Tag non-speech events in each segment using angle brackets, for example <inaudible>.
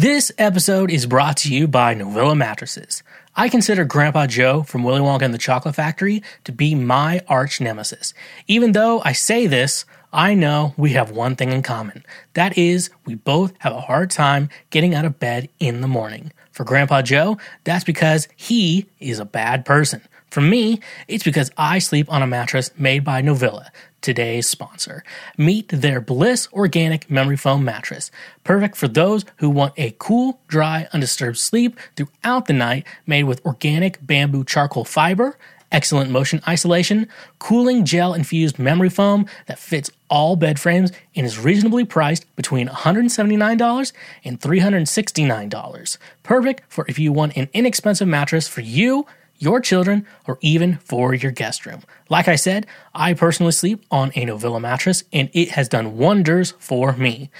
This episode is brought to you by Novilla Mattresses. I consider Grandpa Joe from Willy Wonka and the Chocolate Factory to be my arch nemesis. Even though I say this, I know we have one thing in common. That is, we both have a hard time getting out of bed in the morning. For Grandpa Joe, that's because he is a bad person. For me, it's because I sleep on a mattress made by Novilla, today's sponsor. Meet their Bliss Organic Memory Foam Mattress, perfect for those who want a cool, dry, undisturbed sleep throughout the night, made with organic bamboo charcoal fiber, excellent motion isolation, cooling gel infused memory foam that fits all bed frames and is reasonably priced between $179 and $369. Perfect for if you want an inexpensive mattress for you your children, or even for your guest room. Like I said, I personally sleep on a Novilla mattress and it has done wonders for me.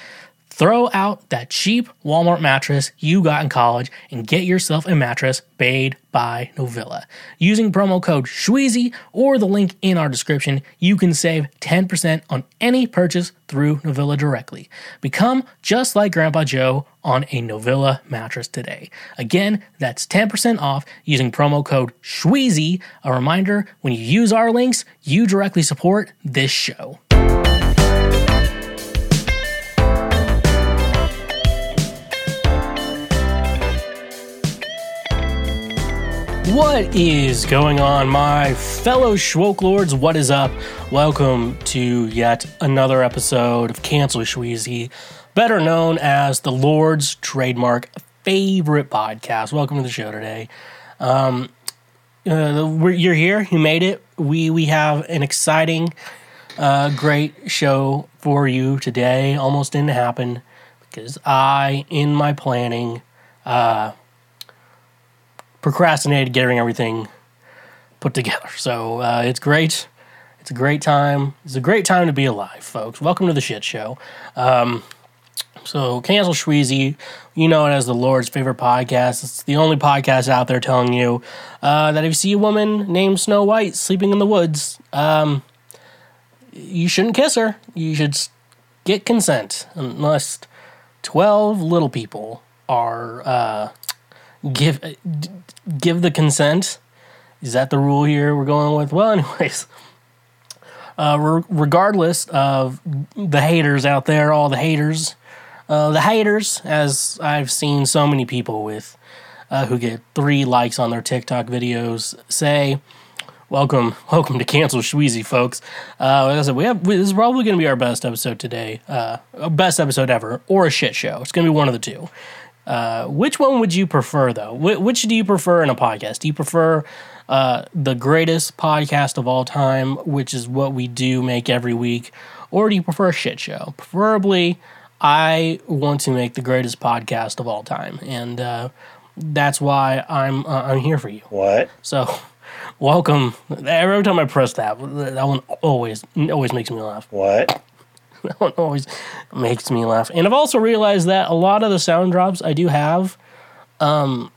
Throw out that cheap Walmart mattress you got in college and get yourself a mattress made by Novilla. Using promo code SHWEEZY or the link in our description, you can save 10% on any purchase through Novilla directly. Become just like Grandpa Joe on a Novilla mattress today. Again, that's 10% off using promo code SHWEEZY. A reminder when you use our links, you directly support this show. What is going on, my fellow Schwoke Lords? What is up? Welcome to yet another episode of Cancel Shweezy, better known as the Lord's trademark favorite podcast. Welcome to the show today. Um, uh, you're here. You made it. We we have an exciting, uh, great show for you today. Almost didn't happen because I, in my planning, uh, procrastinated getting everything put together. So uh, it's great. It's a great time. It's a great time to be alive, folks. Welcome to the shit show. Um, so cancel Shweezy, you know it as the Lord's favorite podcast. It's the only podcast out there telling you uh, that if you see a woman named Snow White sleeping in the woods, um, you shouldn't kiss her. You should get consent, unless twelve little people are uh, give give the consent. Is that the rule here we're going with? Well, <laughs> anyways, uh, re- regardless of the haters out there, all the haters, uh, the haters, as I've seen so many people with uh, who get three likes on their TikTok videos say, "Welcome, <laughs> welcome to Cancel Shweezy, folks." Uh, like I said, we have this is probably going to be our best episode today, uh, best episode ever, or a shit show. It's going to be one of the two. Uh, which one would you prefer, though? Wh- which do you prefer in a podcast? Do you prefer uh, the greatest podcast of all time, which is what we do make every week, or do you prefer a shit show? Preferably, I want to make the greatest podcast of all time, and uh, that's why I'm uh, I'm here for you. What? So, welcome. Every time I press that, that one always always makes me laugh. What? <laughs> that one always makes me laugh. And I've also realized that a lot of the sound drops I do have, um,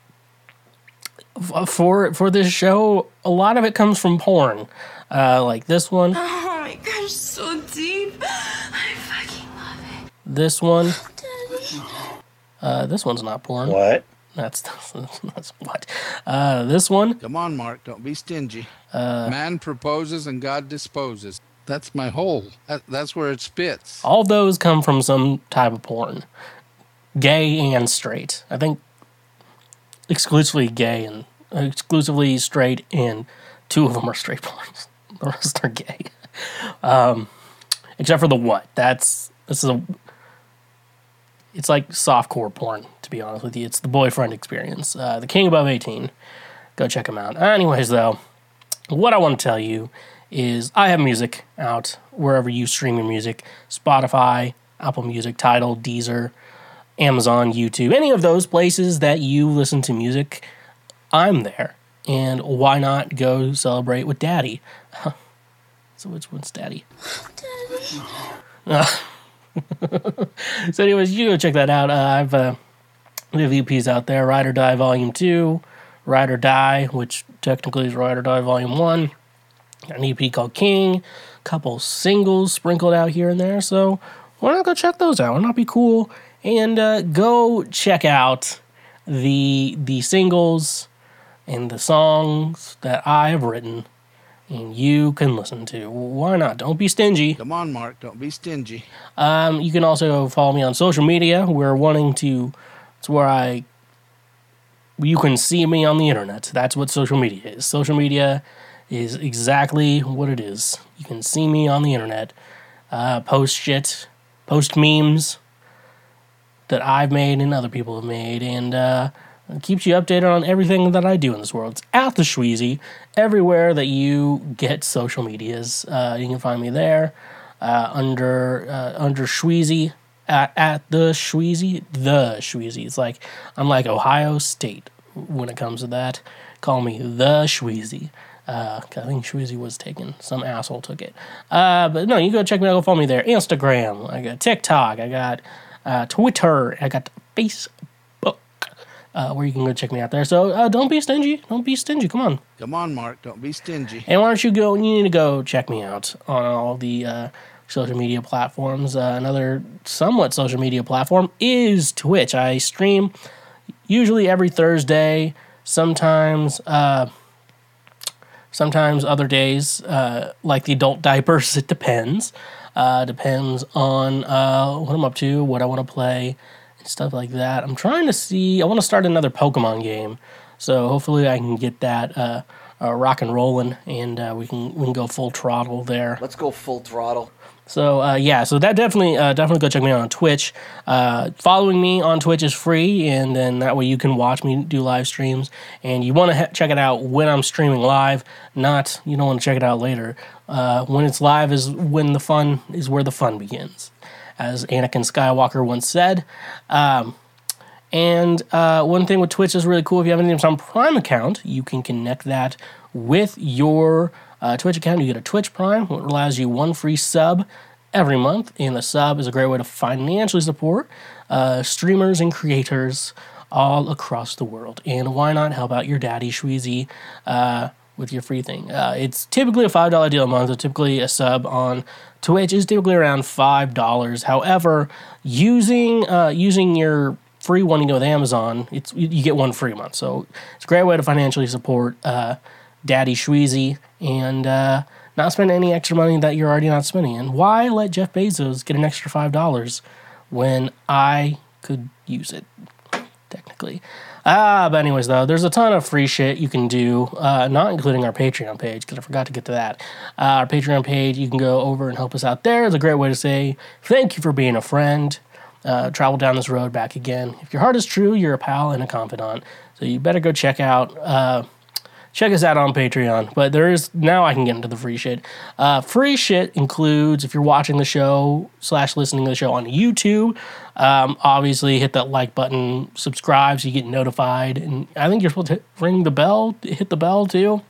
for for this show, a lot of it comes from porn. Uh, like this one. Oh my gosh, so deep. I fucking love it. This one. Daddy. Uh, this one's not porn. What? That's <laughs> that's what. Uh, this one. Come on, Mark. Don't be stingy. Man proposes and God disposes. That's my hole. That, that's where it spits. All those come from some type of porn, gay and straight. I think exclusively gay and exclusively straight, and two of them are straight <laughs> porns. The rest are gay, um, except for the what. That's this is a. It's like softcore porn, to be honest with you. It's the boyfriend experience. Uh, the King Above 18. Go check him out. Anyways, though, what I want to tell you is I have music out wherever you stream your music Spotify, Apple Music, Tidal, Deezer, Amazon, YouTube, any of those places that you listen to music, I'm there. And why not go celebrate with Daddy? <laughs> so which one's Daddy? daddy. <laughs> so, anyways, you go check that out. Uh, I've uh, we have EPs out there: Ride or Die Volume Two, Ride or Die, which technically is Ride or Die Volume One an EP called King, a couple singles sprinkled out here and there. So why not go check those out? Why not be cool and uh, go check out the the singles and the songs that I have written and you can listen to. Why not? Don't be stingy. Come on, Mark. Don't be stingy. Um, you can also follow me on social media. We're wanting to. It's where I. You can see me on the internet. That's what social media is. Social media is exactly what it is. You can see me on the internet, uh, post shit, post memes that I've made and other people have made, and uh, keeps you updated on everything that I do in this world. It's at the Shweezy, everywhere that you get social medias. Uh, you can find me there uh, under uh, under Shweezy at, at the Shweezy, the Shweezy. It's like I'm like Ohio State when it comes to that. Call me the Shweezy. Uh, I think Shweezy was taken. Some asshole took it. Uh, but no, you go check me out. Go follow me there. Instagram. I got TikTok. I got uh, Twitter. I got Facebook uh, where you can go check me out there. So uh, don't be stingy. Don't be stingy. Come on. Come on, Mark. Don't be stingy. And why don't you go? You need to go check me out on all the uh, social media platforms. Uh, another somewhat social media platform is Twitch. I stream usually every Thursday. Sometimes. Uh, sometimes other days, uh, like the adult diapers, <laughs> it depends. depends on what I'm up to, what I want to play, and stuff like that. I'm trying to see. I want to start another Pokemon game, so hopefully I can get that uh, uh, rock and rolling, and uh, we can we can go full throttle there. Let's go full throttle. So uh, yeah, so that definitely uh, definitely go check me out on Twitch. Uh, following me on Twitch is free, and then that way you can watch me do live streams. And you want to check it out when I'm streaming live, not you don't want to check it out later. when it's live is when the fun is where the fun begins as Anakin Skywalker once said. Um, and uh, one thing with Twitch is really cool. If you have an Amazon Prime account, you can connect that with your uh, Twitch account. You get a Twitch Prime, which allows you one free sub every month. And the sub is a great way to financially support uh, streamers and creators all across the world. And why not help out your daddy, Shweezy? Uh, with your free thing. Uh, it's typically a $5 deal a month, so typically a sub on Twitch is typically around five dollars. However, using uh, using your free one you go with Amazon, it's you get one free month. So it's a great way to financially support uh, Daddy Shweezy and uh, not spend any extra money that you're already not spending. And why let Jeff Bezos get an extra five dollars when I could use it? Technically. Ah, but anyways, though, there's a ton of free shit you can do, uh, not including our Patreon page, because I forgot to get to that. Uh, our Patreon page, you can go over and help us out there. It's a great way to say thank you for being a friend. Uh, travel down this road back again. If your heart is true, you're a pal and a confidant. So you better go check out uh, check us out on Patreon. But there is now I can get into the free shit. Uh, free shit includes if you're watching the show slash listening to the show on YouTube. Um, obviously, hit that like button, subscribe so you get notified, and I think you're supposed to ring the bell, hit the bell too.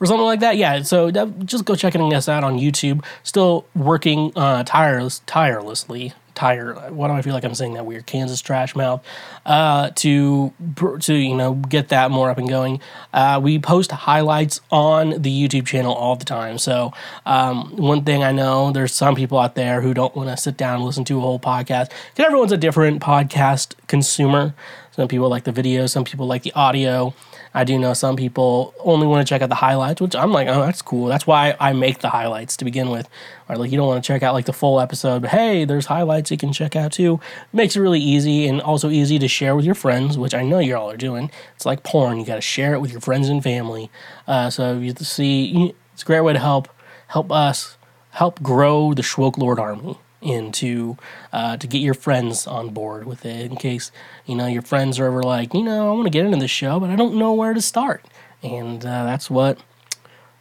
Or something like that, yeah. So just go checking us out on YouTube. Still working uh, tireless, tirelessly tire. Why do I feel like I'm saying that weird Kansas trash mouth? Uh, to to you know get that more up and going. Uh, we post highlights on the YouTube channel all the time. So um, one thing I know, there's some people out there who don't want to sit down and listen to a whole podcast because everyone's a different podcast consumer. Some people like the video, some people like the audio. I do know some people only want to check out the highlights, which I'm like, oh, that's cool. That's why I make the highlights to begin with. Or like, you don't want to check out like the full episode, but hey, there's highlights you can check out too. Makes it really easy and also easy to share with your friends, which I know you all are doing. It's like porn; you got to share it with your friends and family. Uh, so you see, it's a great way to help help us help grow the Schwoke Lord Army and to uh, to get your friends on board with it in case you know your friends are ever like you know I want to get into this show but I don't know where to start. And uh, that's what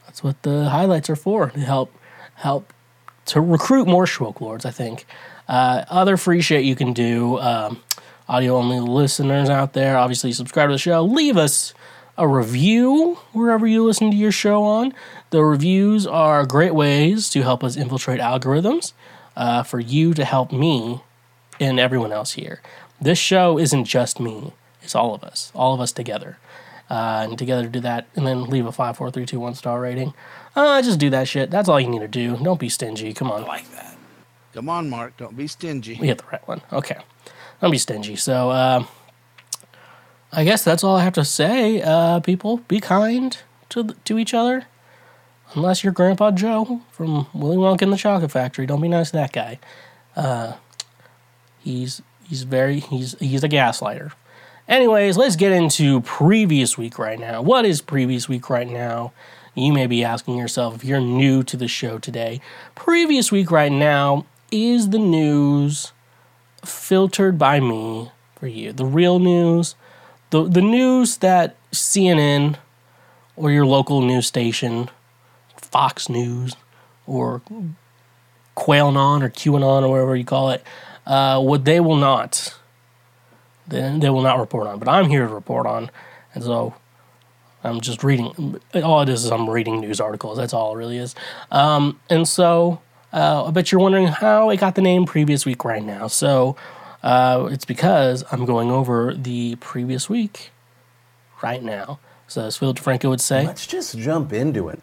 that's what the highlights are for to help help to recruit more Schwoke Lords I think. Uh, other free shit you can do um, audio only listeners out there obviously subscribe to the show leave us a review wherever you listen to your show on. The reviews are great ways to help us infiltrate algorithms uh, for you to help me and everyone else here. This show isn't just me, it's all of us, all of us together. Uh, and together do that and then leave a 5, 4, 3, 2, 1 star rating. Uh, just do that shit. That's all you need to do. Don't be stingy. Come on. I like that. Come on, Mark. Don't be stingy. We hit the right one. Okay. don't be stingy. So, uh, I guess that's all I have to say. Uh, people, be kind to to each other. Unless you're Grandpa Joe from Willy Wonka and the Chocolate Factory, don't be nice to that guy. Uh, he's he's very he's he's a gaslighter. Anyways, let's get into previous week right now. What is previous week right now? You may be asking yourself if you're new to the show today. Previous week right now is the news filtered by me for you. The real news, the the news that CNN or your local news station, Fox News or Quailnon or QAnon or whatever you call it, uh, what they will not, then they will not report on. But I'm here to report on, and so I'm just reading. All it is is I'm reading news articles. That's all it really is. Um, and so uh, I bet you're wondering how it got the name previous week right now. So uh, it's because I'm going over the previous week right now. So as Phil DeFranco would say, let's just jump into it.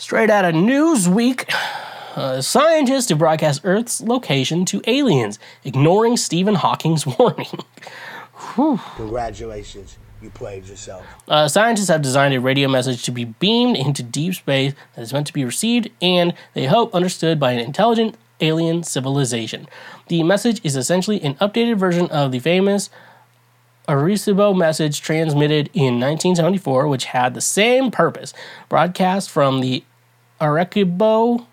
Straight out of Newsweek. Uh, scientists to broadcast Earth's location to aliens, ignoring Stephen Hawking's <laughs> warning. Congratulations. You played yourself. Uh, scientists have designed a radio message to be beamed into deep space that is meant to be received and, they hope, understood by an intelligent alien civilization. The message is essentially an updated version of the famous Arecibo message transmitted in 1974, which had the same purpose broadcast from the Arecibo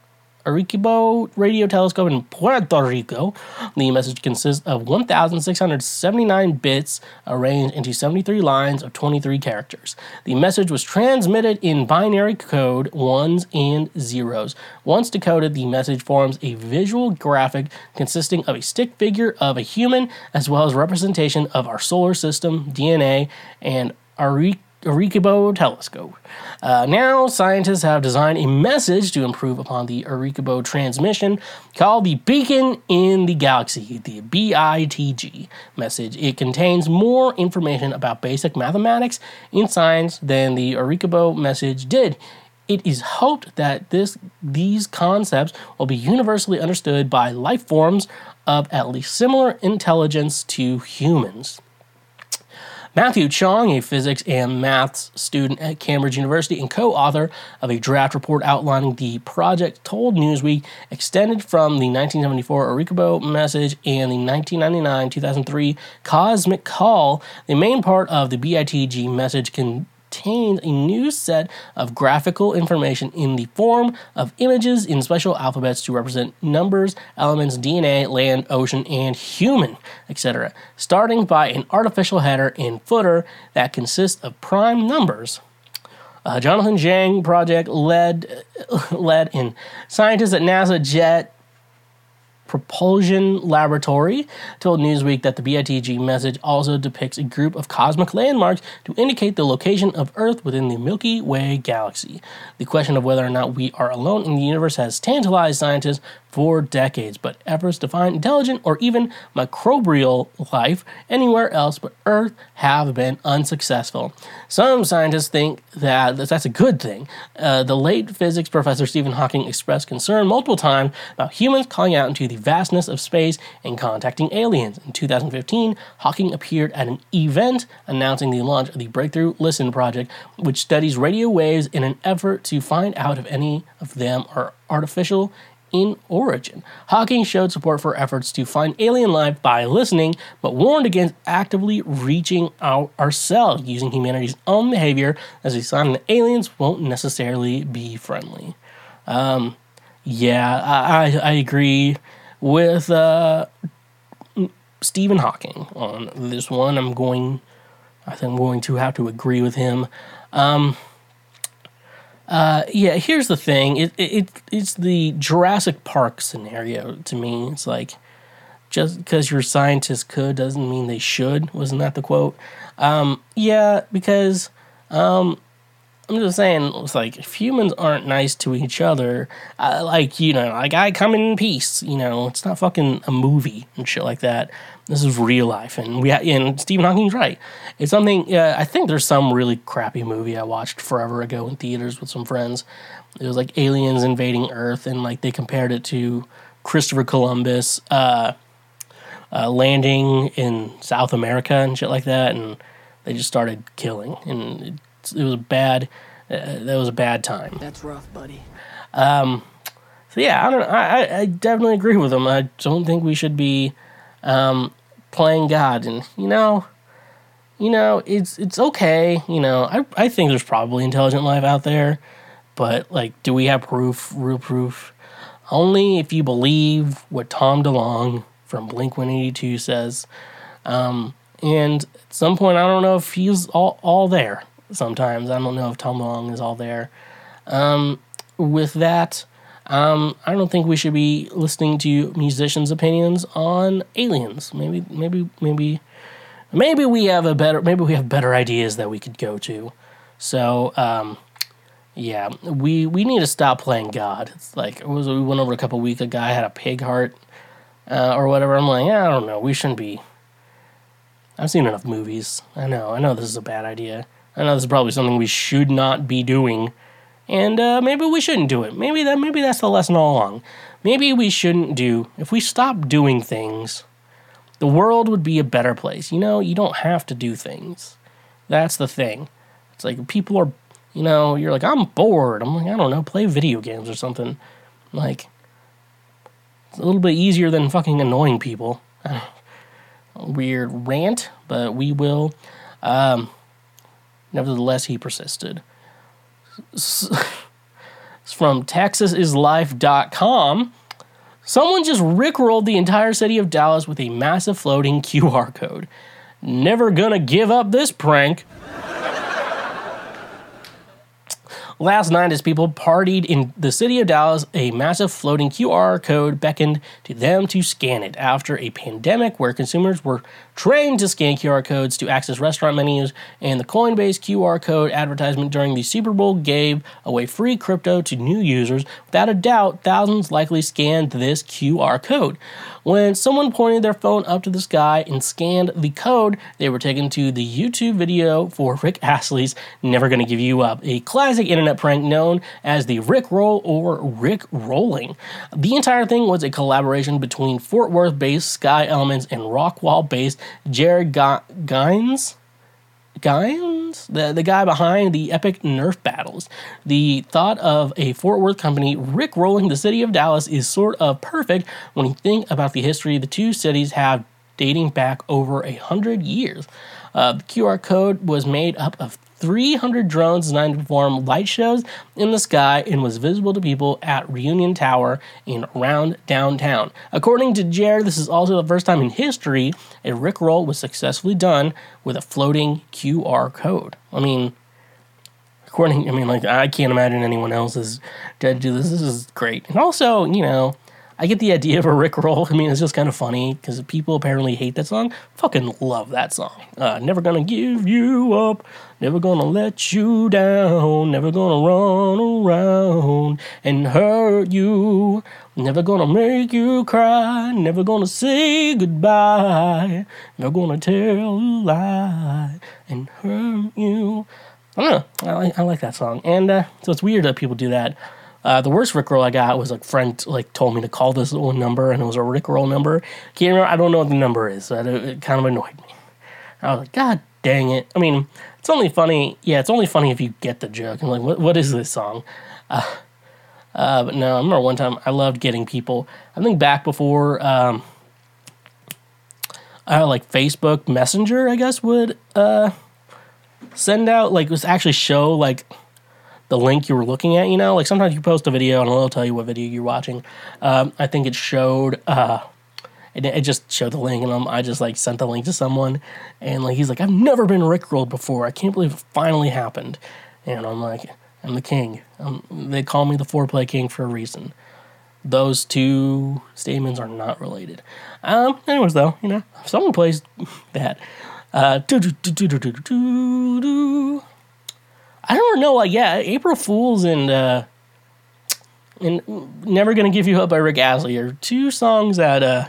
Arecibo radio telescope in Puerto Rico. The message consists of 1,679 bits arranged into 73 lines of 23 characters. The message was transmitted in binary code ones and zeros. Once decoded, the message forms a visual graphic consisting of a stick figure of a human as well as representation of our solar system, DNA, and Arecibo Arecibo telescope. Uh, now, scientists have designed a message to improve upon the Arecibo transmission called the Beacon in the Galaxy, the BITG message. It contains more information about basic mathematics in science than the Arecibo message did. It is hoped that this these concepts will be universally understood by life forms of at least similar intelligence to humans. Matthew Chong, a physics and maths student at Cambridge University and co author of a draft report outlining the project, told Newsweek extended from the 1974 Arecibo message and the 1999 2003 Cosmic Call. The main part of the BITG message can contains a new set of graphical information in the form of images in special alphabets to represent numbers, elements, DNA, land, ocean, and human, etc., starting by an artificial header and footer that consists of prime numbers. Uh, Jonathan Jiang project led <laughs> led in scientists at NASA Jet Propulsion Laboratory told Newsweek that the BITG message also depicts a group of cosmic landmarks to indicate the location of Earth within the Milky Way galaxy. The question of whether or not we are alone in the universe has tantalized scientists for decades, but efforts to find intelligent or even microbial life anywhere else but Earth have been unsuccessful. Some scientists think that that's a good thing. Uh, the late physics professor Stephen Hawking expressed concern multiple times about humans calling out into the vastness of space and contacting aliens. In 2015, Hawking appeared at an event announcing the launch of the Breakthrough Listen project, which studies radio waves in an effort to find out if any of them are artificial in origin. Hawking showed support for efforts to find alien life by listening, but warned against actively reaching out ourselves using humanity's own behavior as a sign that aliens won't necessarily be friendly. Um, yeah, I, I agree with uh, Stephen Hawking on this one. I'm going, I think I'm going to have to agree with him. Um, uh, yeah, here's the thing. It, it it's the Jurassic Park scenario to me. It's like just because your scientists could doesn't mean they should. Wasn't that the quote? Um, yeah, because um, I'm just saying, it's like if humans aren't nice to each other, uh, like you know, like I come in peace. You know, it's not fucking a movie and shit like that. This is real life, and we and Stephen Hawking's right. It's something. Uh, I think there's some really crappy movie I watched forever ago in theaters with some friends. It was like aliens invading Earth, and like they compared it to Christopher Columbus. Uh, uh, landing in South America and shit like that, and they just started killing, and it, was a bad. Uh, that was a bad time. That's rough, buddy. Um, so yeah, I don't. I I definitely agree with him. I don't think we should be um, playing God, and you know, you know, it's it's okay. You know, I I think there's probably intelligent life out there, but like, do we have proof? Real proof? Only if you believe what Tom DeLonge from Blink 182 says. Um, and at some point, I don't know if he's all, all there. Sometimes I don't know if Tom DeLonge is all there. Um, with that, um, I don't think we should be listening to musicians' opinions on aliens. Maybe, maybe, maybe, maybe we have a better, maybe we have better ideas that we could go to. So, um, yeah, we we need to stop playing God. It's like it was we went over a couple weeks. A guy had a pig heart uh, or whatever. I'm like, yeah, I don't know. We shouldn't be. I've seen enough movies. I know. I know this is a bad idea. I know this is probably something we should not be doing, and uh, maybe we shouldn't do it. Maybe that maybe that's the lesson all along. Maybe we shouldn't do. If we stop doing things, the world would be a better place. You know, you don't have to do things. That's the thing. It's like people are you know, you're like, I'm bored. I'm like, I don't know, play video games or something. Like, it's a little bit easier than fucking annoying people. <laughs> Weird rant, but we will. Um, nevertheless, he persisted. It's from TexasIsLife.com. Someone just rickrolled the entire city of Dallas with a massive floating QR code. Never gonna give up this prank. Last night, as people partied in the city of Dallas, a massive floating QR code beckoned to them to scan it. After a pandemic where consumers were trained to scan QR codes to access restaurant menus, and the Coinbase QR code advertisement during the Super Bowl gave away free crypto to new users, without a doubt, thousands likely scanned this QR code. When someone pointed their phone up to the sky and scanned the code, they were taken to the YouTube video for Rick Astley's Never Gonna Give You Up, a classic internet prank known as the Rick Roll or Rick Rolling. The entire thing was a collaboration between Fort Worth based Sky Elements and Rockwall based Jared Gines. The, the guy behind the epic Nerf battles. The thought of a Fort Worth company Rick rolling the city of Dallas is sort of perfect when you think about the history the two cities have dating back over a hundred years. Uh, the QR code was made up of 300 drones designed to perform light shows in the sky and was visible to people at Reunion Tower and around downtown. According to Jared, this is also the first time in history a Rickroll was successfully done with a floating QR code. I mean, according, I mean, like, I can't imagine anyone else is to do this. This is great. And also, you know, I get the idea of a Rick roll. I mean, it's just kind of funny because people apparently hate that song. Fucking love that song. Uh, never gonna give you up. Never gonna let you down. Never gonna run around and hurt you. Never gonna make you cry. Never gonna say goodbye. Never gonna tell a lie and hurt you. I don't know. I like, I like that song. And uh, so it's weird that people do that. Uh, the worst Rickroll I got was a friend like told me to call this one number, and it was a Rickroll number. Can't remember. I don't know what the number is. it, it kind of annoyed me. I was like, God dang it! I mean, it's only funny. Yeah, it's only funny if you get the joke. I'm like, what, what is this song? Uh, uh, but no, I remember one time I loved getting people. I think back before, um, uh, like Facebook Messenger, I guess would uh, send out like was actually show like the link you were looking at. You know, like sometimes you post a video and it'll tell you what video you're watching. Um, I think it showed. Uh, it, it just showed the link, and I'm, I just like sent the link to someone, and like he's like, I've never been rickrolled before. I can't believe it finally happened. And I'm like, I'm the king. Um, they call me the foreplay king for a reason. Those two statements are not related. Um, anyways, though, you know, someone plays that, uh, I don't know. Like, yeah, April Fools and uh, and Never Gonna Give You Up by Rick Astley are two songs that uh,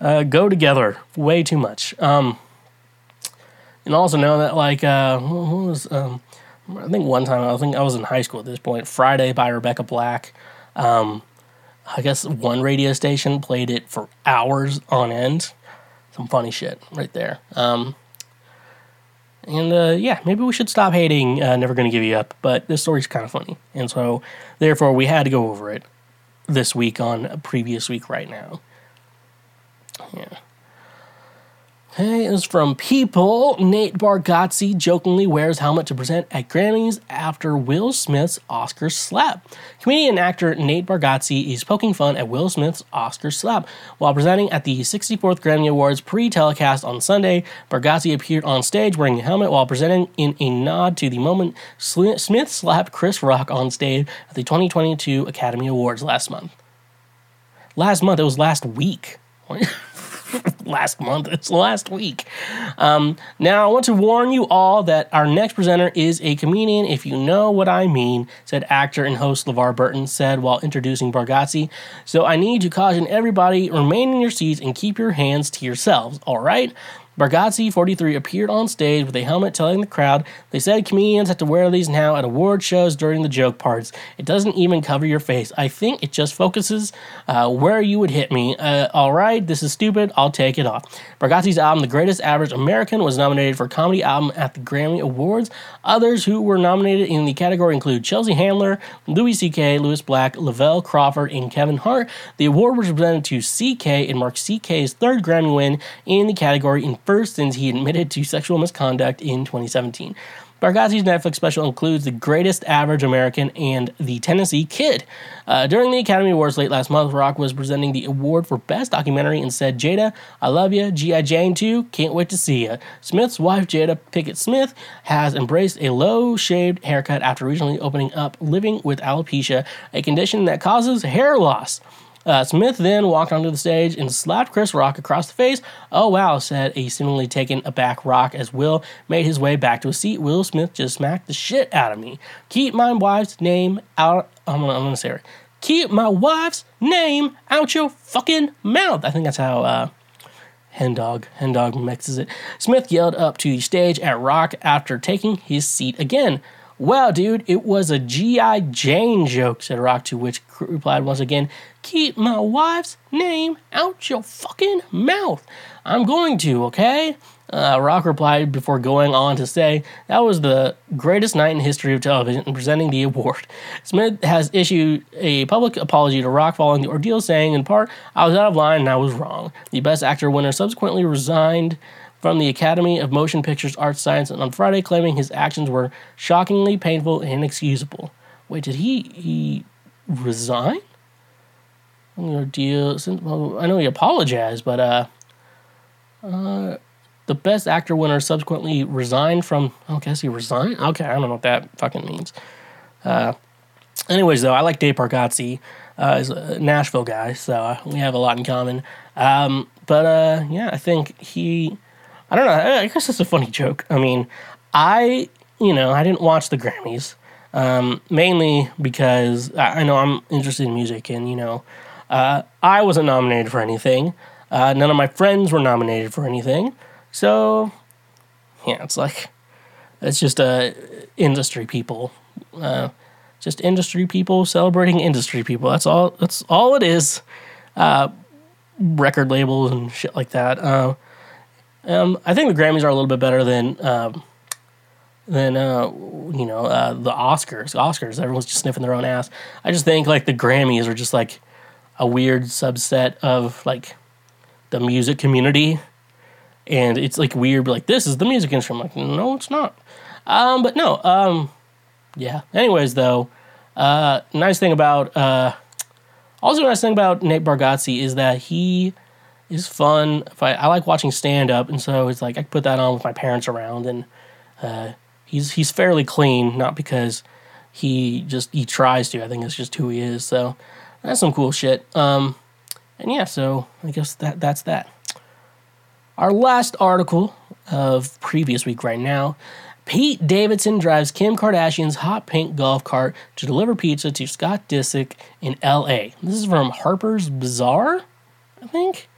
uh, go together way too much. Um, and also know that like uh, what was um, I think one time I think I was in high school at this point. Friday by Rebecca Black. Um, I guess one radio station played it for hours on end. some funny shit right there. Um, and uh, yeah, maybe we should stop hating uh, Never Gonna Give You Up, but this story's kind of funny. And so, therefore, we had to go over it this week on a previous week right now. Yeah. Hey, is from People. Nate Bargatze jokingly wears helmet to present at Grammys after Will Smith's Oscar slap. Comedian actor Nate Bargatze is poking fun at Will Smith's Oscar slap. While presenting at the 64th Grammy Awards pre telecast on Sunday, Bargatze appeared on stage wearing a helmet while presenting in a nod to the moment Smith slapped Chris Rock on stage at the 2022 Academy Awards last month. Last month, it was last week. <laughs> <laughs> last month. It's last week. Um, now, I want to warn you all that our next presenter is a comedian, if you know what I mean, said actor and host LeVar Burton said while introducing Bargatze. So I need to caution everybody remain in your seats and keep your hands to yourselves, all right? Bargatze, 43, appeared on stage with a helmet telling the crowd they said comedians have to wear these now at award shows during the joke parts. It doesn't even cover your face. I think it just focuses uh, where you would hit me. Uh, all right, this is stupid. I'll take it off. Bargatze's album, The Greatest Average American, was nominated for Comedy Album at the Grammy Awards. Others who were nominated in the category include Chelsea Handler, Louis C.K., Lewis Black, Lavelle Crawford, and Kevin Hart. The award was presented to C.K. and marked C.K.'s third Grammy win in the category in first since he admitted to sexual misconduct in 2017. Bargatze's Netflix special includes The Greatest Average American and The Tennessee Kid. Uh, during the Academy Awards late last month, Rock was presenting the award for Best Documentary and said, Jada, I love you. G.I. Jane 2, can't wait to see you. Smith's wife, Jada Pinkett Smith, has embraced a low shaved haircut after recently opening up living with alopecia, a condition that causes hair loss. Uh, Smith then walked onto the stage and slapped Chris Rock across the face. Oh wow, said a seemingly taken aback Rock as Will made his way back to his seat. Will Smith just smacked the shit out of me. Keep my wife's name out. I'm gonna, I'm gonna say it. Keep my wife's name out your fucking mouth. I think that's how uh, Hendog Hendog mixes it. Smith yelled up to the stage at Rock after taking his seat again. Well, dude, it was a G.I. Jane joke, said Rock, to which replied once again, Keep my wife's name out your fucking mouth. I'm going to, okay? Uh, Rock replied before going on to say, That was the greatest night in history of television presenting the award. Smith has issued a public apology to Rock following the ordeal, saying, in part, I was out of line and I was wrong. The Best Actor winner subsequently resigned from the Academy of Motion Pictures Arts Science on Friday, claiming his actions were shockingly painful and inexcusable. Wait, did he he resign? Well, I know he apologized, but uh, uh, the Best Actor winner subsequently resigned from. I guess he resigned. Okay, I don't know what that fucking means. Uh, anyways, though, I like Dave Bargatze. Uh, he's a Nashville guy, so we have a lot in common. Um, but uh, yeah, I think he I don't know. I guess it's a funny joke. I mean, I, you know, I didn't watch the Grammys um, mainly because I know I'm interested in music and, you know, uh, I wasn't nominated for anything. Uh, none of my friends were nominated for anything. So, yeah, it's like, it's just uh, industry people. Uh, just industry people celebrating industry people. That's all. That's all it is. Uh, record labels and shit like that. Uh, um, I think the Grammys are a little bit better than um, than uh, you know uh, the Oscars. Oscars, everyone's just sniffing their own ass. I just think like the Grammys are just like a weird subset of like the music community, and it's like weird. Like this is the music industry. I'm like, no, it's not. Um, but no, um, yeah. Anyways, though, uh, nice thing about uh, also nice thing about Nate Bargatze is that he is fun. If I, I like watching stand up, and so it's like I put that on with my parents around, and uh, he's he's fairly clean, not because he just he tries to. I think it's just who he is. So that's some cool shit. Um, and yeah, so I guess that that's that. Our last article of previous week right now. Pete Davidson drives Kim Kardashian's hot pink golf cart to deliver pizza to Scott Disick in LA. This is from Harper's Bazaar, I think.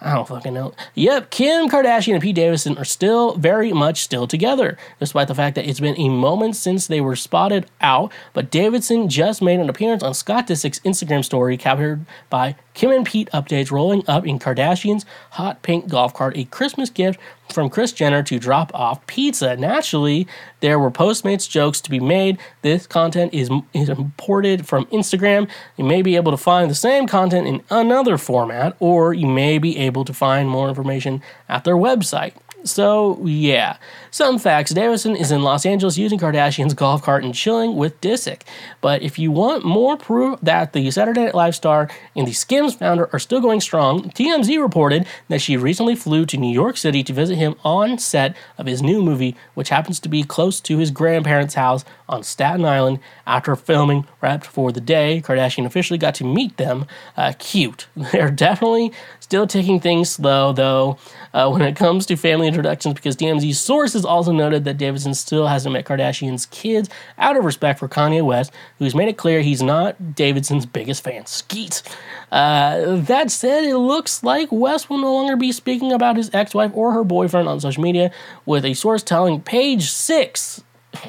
I don't fucking know. Yep, Kim Kardashian and Pete Davidson are still very much still together, despite the fact that it's been a moment since they were spotted out. But Davidson just made an appearance on Scott Disick's Instagram story, captured by Kim and Pete updates rolling up in Kardashian's hot pink golf cart, a Christmas gift from Kris Jenner to drop off pizza. Naturally, there were Postmates jokes to be made. This content is, is imported from Instagram. You may be able to find the same content in another format, or you may be able to find more information at their website. So, yeah. Some facts Davidson is in Los Angeles using Kardashian's golf cart and chilling with Disick. But if you want more proof that the Saturday Night Live star and the Skims founder are still going strong, TMZ reported that she recently flew to New York City to visit him on set of his new movie, which happens to be close to his grandparents' house on Staten Island. After filming wrapped for the day, Kardashian officially got to meet them. Uh, cute. <laughs> They're definitely still taking things slow, though, uh, when it comes to family introductions, because TMZ sources also noted that Davidson still hasn't met Kardashian's kids out of respect for Kanye West, who's made it clear he's not Davidson's biggest fan. Skeet. Uh, that said, it looks like West will no longer be speaking about his ex wife or her boyfriend on social media, with a source telling Page Six <laughs>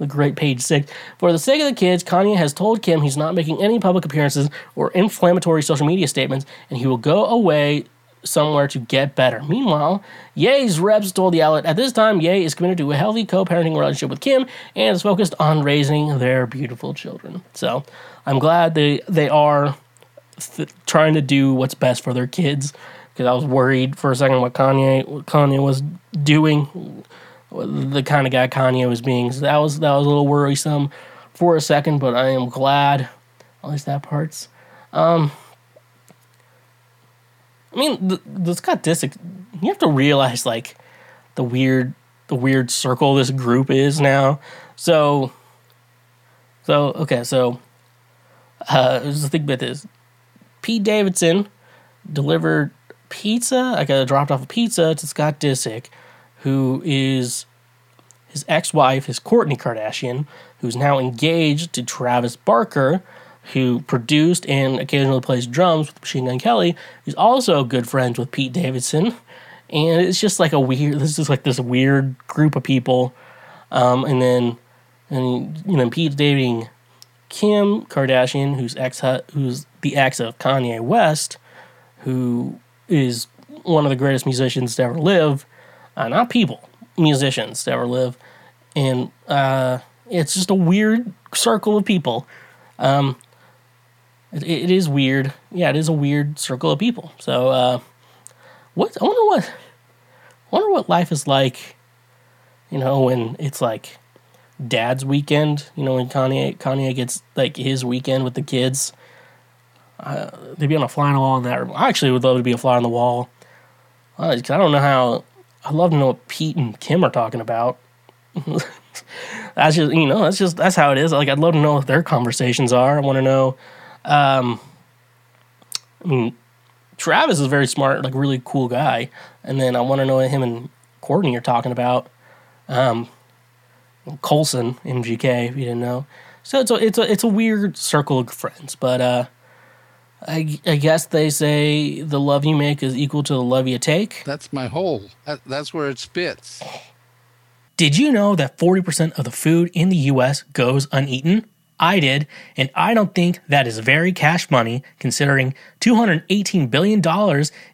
the great page six. For the sake of the kids, Kanye has told Kim he's not making any public appearances or inflammatory social media statements, and he will go away somewhere to get better. Meanwhile, Ye's reps told the outlet at this time Ye is committed to a healthy co-parenting relationship with Kim and is focused on raising their beautiful children. So I'm glad they they are th- trying to do what's best for their kids because I was worried for a second what Kanye what Kanye was doing, the kind of guy Kanye was being. So that was that was a little worrisome for a second, but I am glad at least that part's. Um, I mean, the, the Scott Disick, you have to realize like the weird, the weird circle this group is now. So, so okay, so uh, the thing about this: Pete Davidson delivered pizza. I got dropped off a pizza to Scott Disick, who is his ex-wife, his Kourtney Kardashian, who's now engaged to Travis Barker who produced and occasionally plays drums with Machine Gun Kelly, who's also good friends with Pete Davidson. And it's just like a weird, this is like this weird group of people. Um, and then, and you know, Pete dating Kim Kardashian, who's ex, who's the ex of Kanye West, who is one of the greatest musicians to ever live. Uh, not people, musicians to ever live. And uh, it's just a weird circle of people. Um, it, it is weird. Yeah, it is a weird circle of people. So, uh, what I wonder what I wonder what life is like. You know, when it's like dad's weekend. You know, when Kanye Kanye gets like his weekend with the kids. Uh, they'd be on a fly on the wall in that. I actually would love to be a fly on the wall. Uh, I don't know how. I'd love to know what Pete and Kim are talking about. <laughs> that's just you know that's just that's how it is. Like I'd love to know what their conversations are. I want to know um, I mean, Travis is very smart, like really cool guy. And then I want to know what him and Courtney are talking about. Um, Colson, MGK, if you didn't know. So it's a it's a it's a weird circle of friends, but uh, I I guess they say the love you make is equal to the love you take. That's my hole. That, that's where it spits. Did you know that 40% of the food in the US goes uneaten? I did, and I don't think that is very cash money considering $218 billion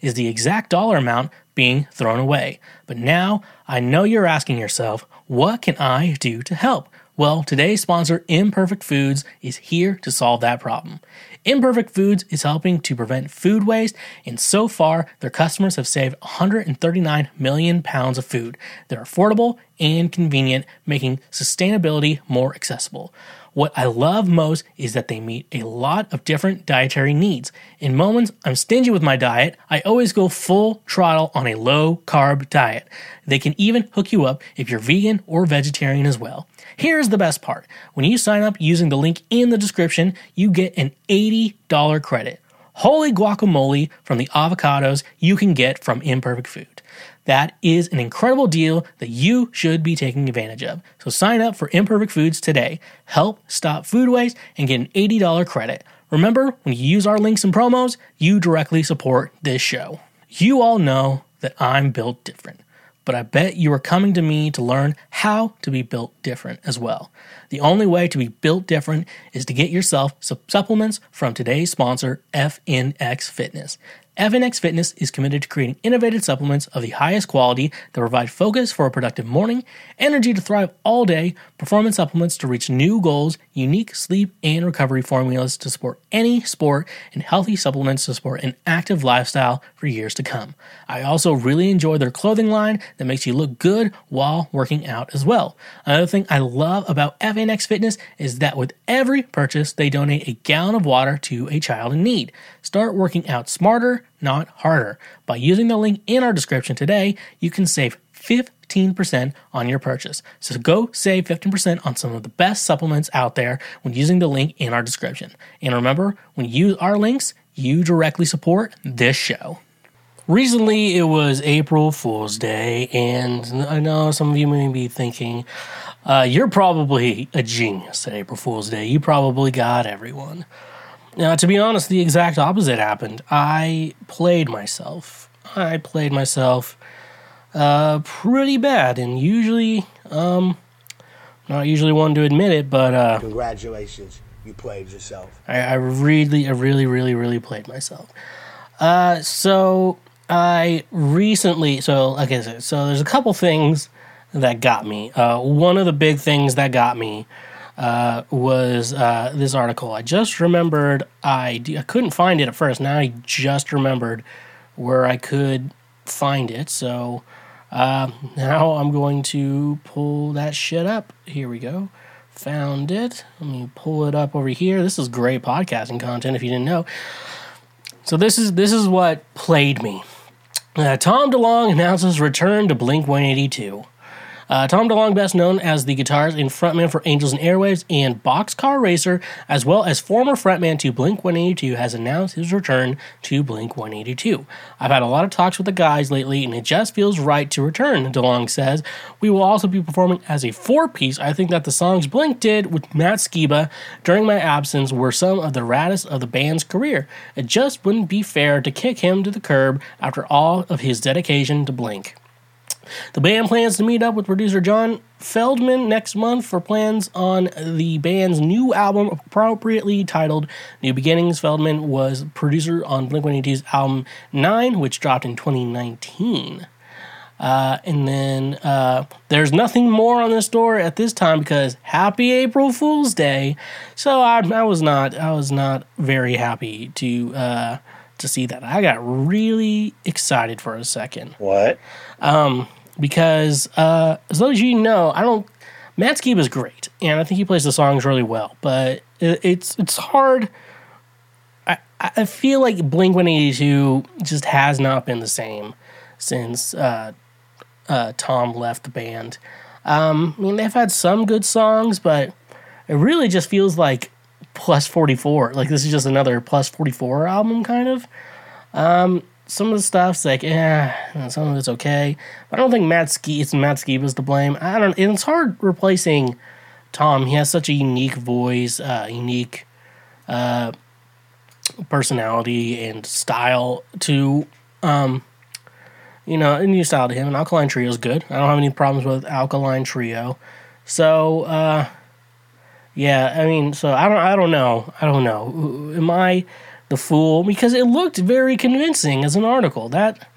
is the exact dollar amount being thrown away. But now I know you're asking yourself, what can I do to help? Well, today's sponsor, Imperfect Foods, is here to solve that problem. Imperfect Foods is helping to prevent food waste, and so far, their customers have saved 139 million pounds of food. They're affordable and convenient, making sustainability more accessible. What I love most is that they meet a lot of different dietary needs. In moments I'm stingy with my diet, I always go full throttle on a low carb diet. They can even hook you up if you're vegan or vegetarian as well. Here's the best part when you sign up using the link in the description, you get an $80 credit. Holy guacamole from the avocados you can get from Imperfect Food. That is an incredible deal that you should be taking advantage of. So sign up for Imperfect Foods today. Help stop food waste and get an $80 credit. Remember, when you use our links and promos, you directly support this show. You all know that I'm built different. but I bet you are coming to me to learn how to be built different as well. The only way to be built different is to get yourself some supplements from today's sponsor, FNX Fitness. FNX Fitness is committed to creating innovative supplements of the highest quality that provide focus for a productive morning, energy to thrive all day, performance supplements to reach new goals, unique sleep and recovery formulas to support any sport, and healthy supplements to support an active lifestyle for years to come. I also really enjoy their clothing line that makes you look good while working out as well. Another thing I love about FNX Fitness is that with every purchase, they donate a gallon of water to a child in need. Start working out smarter, not harder. By using the link in our description today, you can save 15% on your purchase. So go save 15% on some of the best supplements out there when using the link in our description. And remember, when you use our links, you directly support this show. Recently, it was April Fool's Day, and I know some of you may be thinking, uh, you're probably a genius at April Fool's Day. You probably got everyone. Now, to be honest, the exact opposite happened. I played myself. I played myself uh, pretty bad, and usually, um, not usually one to admit it, but uh, Congratulations, you played yourself. I, I really, I really, really, really played myself. Uh, so I recently, so like I said, so there's a couple things that got me. Uh, one of the big things that got me uh, was uh, this article. I just remembered I I couldn't find it at first. Now I just remembered where I could find it. So uh, now I'm going to pull that shit up. Here we go. Found it. Let me pull it up over here. This is great podcasting content if you didn't know. So this is this is what played me. Uh, Tom DeLonge announces return to Blink 182. Uh, Tom DeLonge, best known as the guitarist and frontman for Angels and Airwaves and Boxcar Racer, as well as former frontman to Blink 182, has announced his return to Blink 182. I've had a lot of talks with the guys lately, and it just feels right to return, DeLonge says. We will also be performing as a four piece. I think that the songs Blink did with Matt Skiba during my absence were some of the raddest of the band's career. It just wouldn't be fair to kick him to the curb after all of his dedication to Blink. The band plans to meet up with producer John Feldmann next month for plans on the band's new album, appropriately titled New Beginnings. Feldmann was producer on Blink 182's album 9, which dropped in 2019. Uh, and then uh, there's nothing more on this story at this time because Happy April Fool's Day. So I, I was not I was not very happy to uh, to see that. I got really excited for a second What? Um, because uh, as long as you know, I don't. Matt Skiba is great, and I think he plays the songs really well. But it, it's it's hard. I I feel like Blink One Eighty Two just has not been the same since uh, uh, Tom left the band. Um, I mean, they've had some good songs, but it really just feels like plus forty four. Like this is just another plus forty four album, kind of Um, some of the stuff's like, yeah, some of it's okay. But I don't think Matt Ski it's Matt Skiba's to blame. I don't. It's hard replacing Tom. He has such a unique voice, uh, unique uh, personality and style to, um, you know, a new style to him. And Alkaline Trio is good. I don't have any problems with Alkaline Trio. So, uh, yeah, I mean, so I don't, I don't know, I don't know. Am I the fool? Because it looked very convincing as an article. That,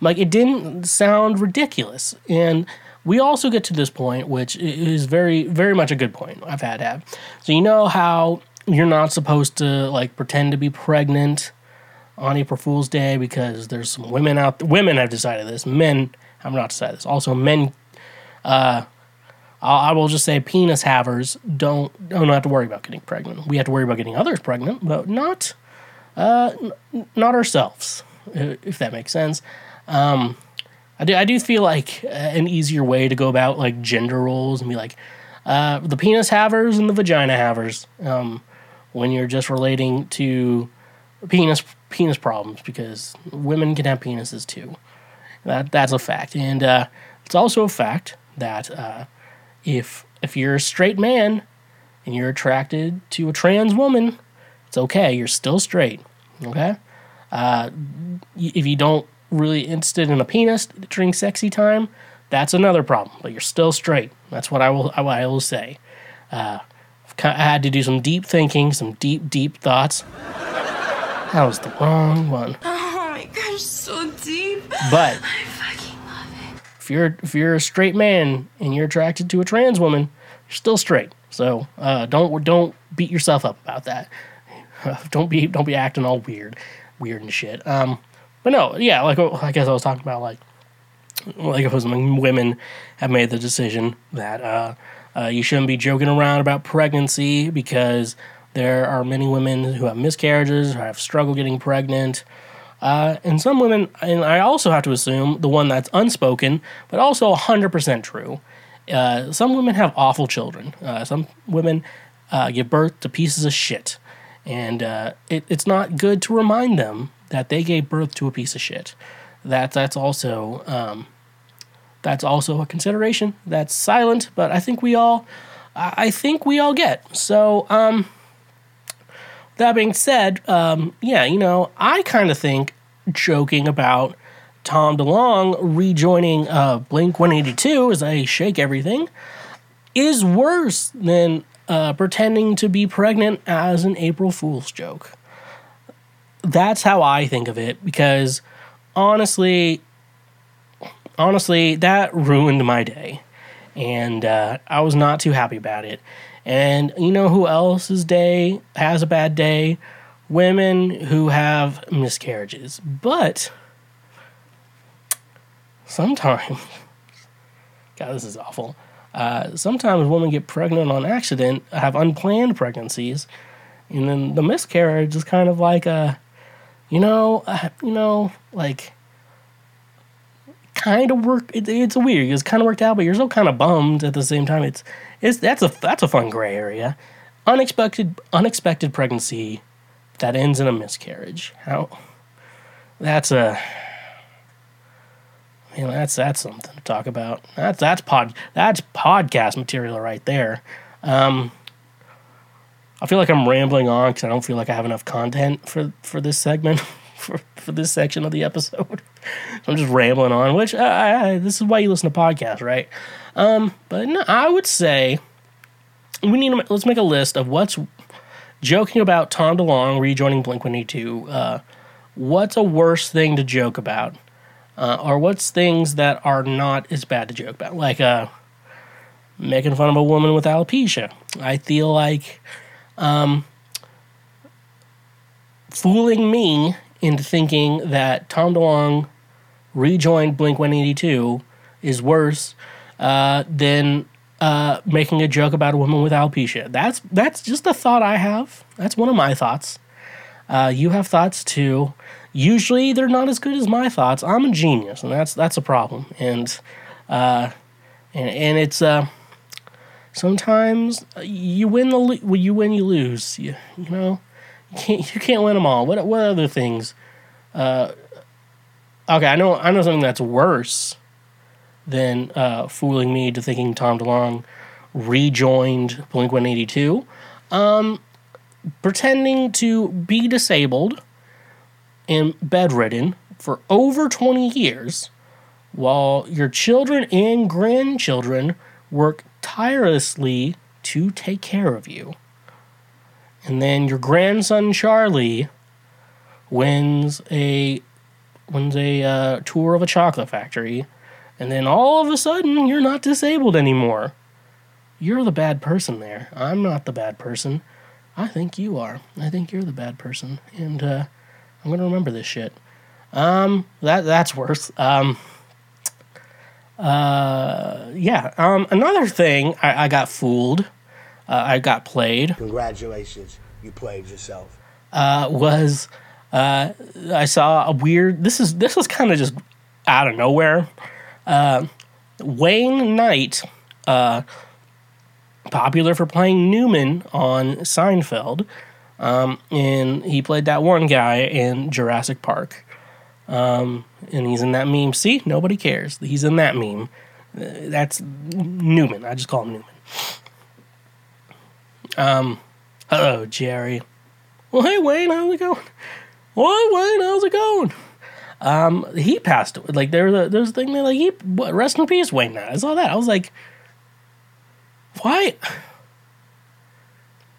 like, it didn't sound ridiculous. And we also get to this point, which is very, very much a good point I've had have. So you know how you're not supposed to like pretend to be pregnant on April Fool's Day because there's some women out. Women have decided this. Men have not decided this. Also, men I I will just say penis havers don't don't have to worry about getting pregnant. We have to worry about getting others pregnant, but not uh, n- not ourselves, if that makes sense. Um, I do I do feel like an easier way to go about like gender roles and be like uh, the penis havers and the vagina havers um, when you're just relating to penis penis problems because women can have penises too. That that's a fact, and uh, it's also a fact that uh, if if you're a straight man and you're attracted to a trans woman, it's okay. You're still straight. Okay. Uh, if you don't really interested in a penis during sexy time, that's another problem. But you're still straight. That's what I will I will say. Uh, I had to do some deep thinking, some deep deep thoughts. That was the wrong one. Oh my gosh, so deep. But I fucking love it. If you're if you're a straight man and you're attracted to a trans woman, you're still straight. So uh, don't don't beat yourself up about that. <laughs> don't be don't be acting all weird, weird and shit. Um, but no, yeah, like I guess I was talking about like like if it was women have made the decision that uh, uh, you shouldn't be joking around about pregnancy because there are many women who have miscarriages, who have struggled getting pregnant. Uh, and some women, and I also have to assume the one that's unspoken, but also 100% true. Uh, some women have awful children. Uh, some women uh, give birth to pieces of shit. And uh, it, it's not good to remind them that they gave birth to a piece of shit. That, that's also um, that's also a consideration. That's silent, but I think we all I think we all get. So, um, that being said, um, yeah, you know, I kind of think joking about Tom DeLonge rejoining uh, Blink 182 as I shake everything is worse than uh, pretending to be pregnant as an April Fool's joke. That's how I think of it because honestly, honestly, that ruined my day. And uh, I was not too happy about it. And you know who else's day has a bad day? Women who have miscarriages. But sometimes, <laughs> God, this is awful. Uh, sometimes women get pregnant on accident, have unplanned pregnancies, and then the miscarriage is kind of like a, you know, uh, you know, like kind of work. It, it's weird. It's kind of worked out, but you're still kind of bummed at the same time. It's it's that's a that's a fun gray area. Unexpected unexpected pregnancy that ends in a miscarriage. How that's a you know, that's that's something to talk about. That's that's pod that's podcast material right there. Um, I feel like I'm rambling on because I don't feel like I have enough content for for this segment <laughs> for for this section of the episode. <laughs> I'm just rambling on, which I, I, this is why you listen to podcasts, right? Um, but no, I would say we need to let's make a list of what's joking about Tom DeLonge rejoining Blink One Eighty Two. Uh, what's a worse thing to joke about? uh, or what's things that are not as bad to joke about, like uh, making fun of a woman with alopecia. I feel like um, fooling me into thinking that Tom DeLonge rejoined Blink 182 is worse uh, than uh, making a joke about a woman with alopecia. That's that's just a thought I have. That's one of my thoughts. Uh, you have thoughts too usually they're not as good as my thoughts. I'm a genius, and that's that's a problem. And uh, and and it's uh, sometimes you win the well, you win, you lose. You you know you can't you can't win them all. What what other things? Uh, okay, I know I know something that's worse than uh, fooling me to thinking Tom DeLonge rejoined Blink One Eighty Two. Um, pretending to be disabled and bedridden for over 20 years while your children and grandchildren work tirelessly to take care of you. And then your grandson Charlie wins a wins a uh, tour of a chocolate factory, and then all of a sudden you're not disabled anymore. You're the bad person there. I'm not the bad person. I think you are. I think you're the bad person, and uh, I'm gonna remember this shit. Um, that that's worse. Um, uh, yeah. Um, another thing, I, I got fooled. Uh, I got played. Congratulations, you played yourself. Uh, was uh, I saw a weird. This is this was kind of just out of nowhere. Uh, Wayne Knight, uh, popular for playing Newman on Seinfeld, um, and he played that one guy in Jurassic Park. Um, and he's in that meme. See, nobody cares. He's in that meme. Uh, that's Newman. I just call him Newman. Um, hello, Jerry. Well, hey, Wayne, how's it going? What, Wayne, how's it going? Um, he passed. Like there, was a, a thing that like he rest in peace, Wayne. I saw that. I was like, why?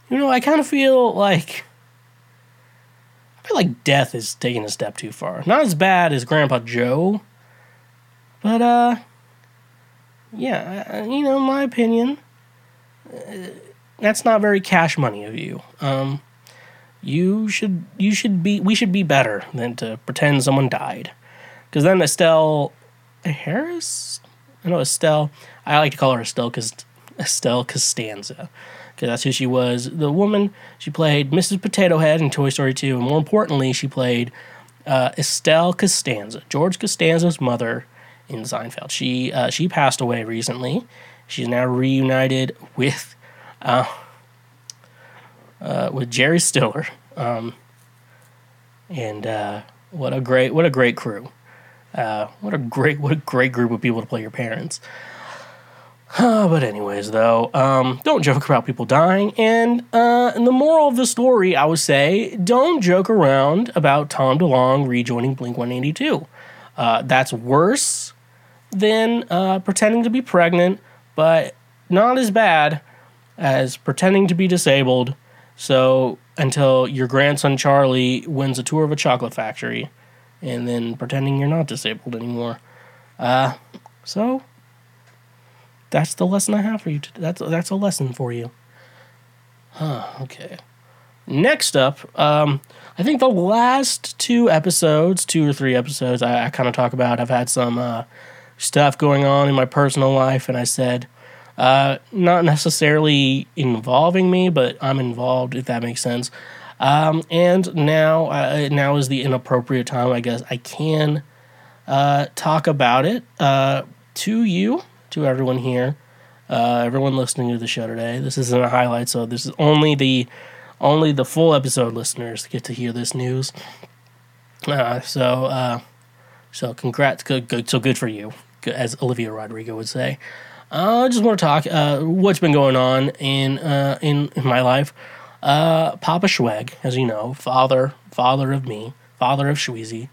You know, I kind of feel like I feel like death is taking a step too far. Not as bad as Grandpa Joe, but uh, yeah, you know, my opinion, uh, that's not very cash money of you. Um, you should you should be we should be better than to pretend someone died, because then Estelle Harris, I know Estelle. I like to call her Estelle because Estelle Costanza, because that's who she was. The woman she played Mrs. Potato Head in Toy Story 2, and more importantly, she played uh, Estelle Costanza, George Costanza's mother in Seinfeld. She uh, she passed away recently. She's now reunited with uh, uh, with Jerry Stiller, um, and uh, what a great what a great crew. Uh, what a great what a great group of people to play your parents. Uh, but anyways, though, um, don't joke about people dying. And, uh, and the moral of the story, I would say, don't joke around about Tom DeLonge rejoining Blink One Eighty Two. Uh, that's worse than uh, pretending to be pregnant, but not as bad as pretending to be disabled. So until your grandson Charlie wins a tour of a chocolate factory, and then pretending you're not disabled anymore. Uh, so that's the lesson I have for you. Today. That's that's a lesson for you. Huh. Okay. Next up, um, I think the last two episodes, two or three episodes, I, I kind of talk about. I've had some uh, stuff going on in my personal life, and I said, uh, not necessarily involving me, but I'm involved, if that makes sense. Um, and now, uh, now is the inappropriate time, I guess. I can uh, talk about it uh, to you to everyone here, uh, everyone listening to the show today. This isn't a highlight, so this is only the only the full episode listeners get to hear this news. So, so congrats, good, good, so good for you, as Olivia Rodrigo would say. Uh, I just want to talk uh, what's been going on in uh, in, my life. Uh, Papa Schweg, as you know, father father of me, father of Shweezy,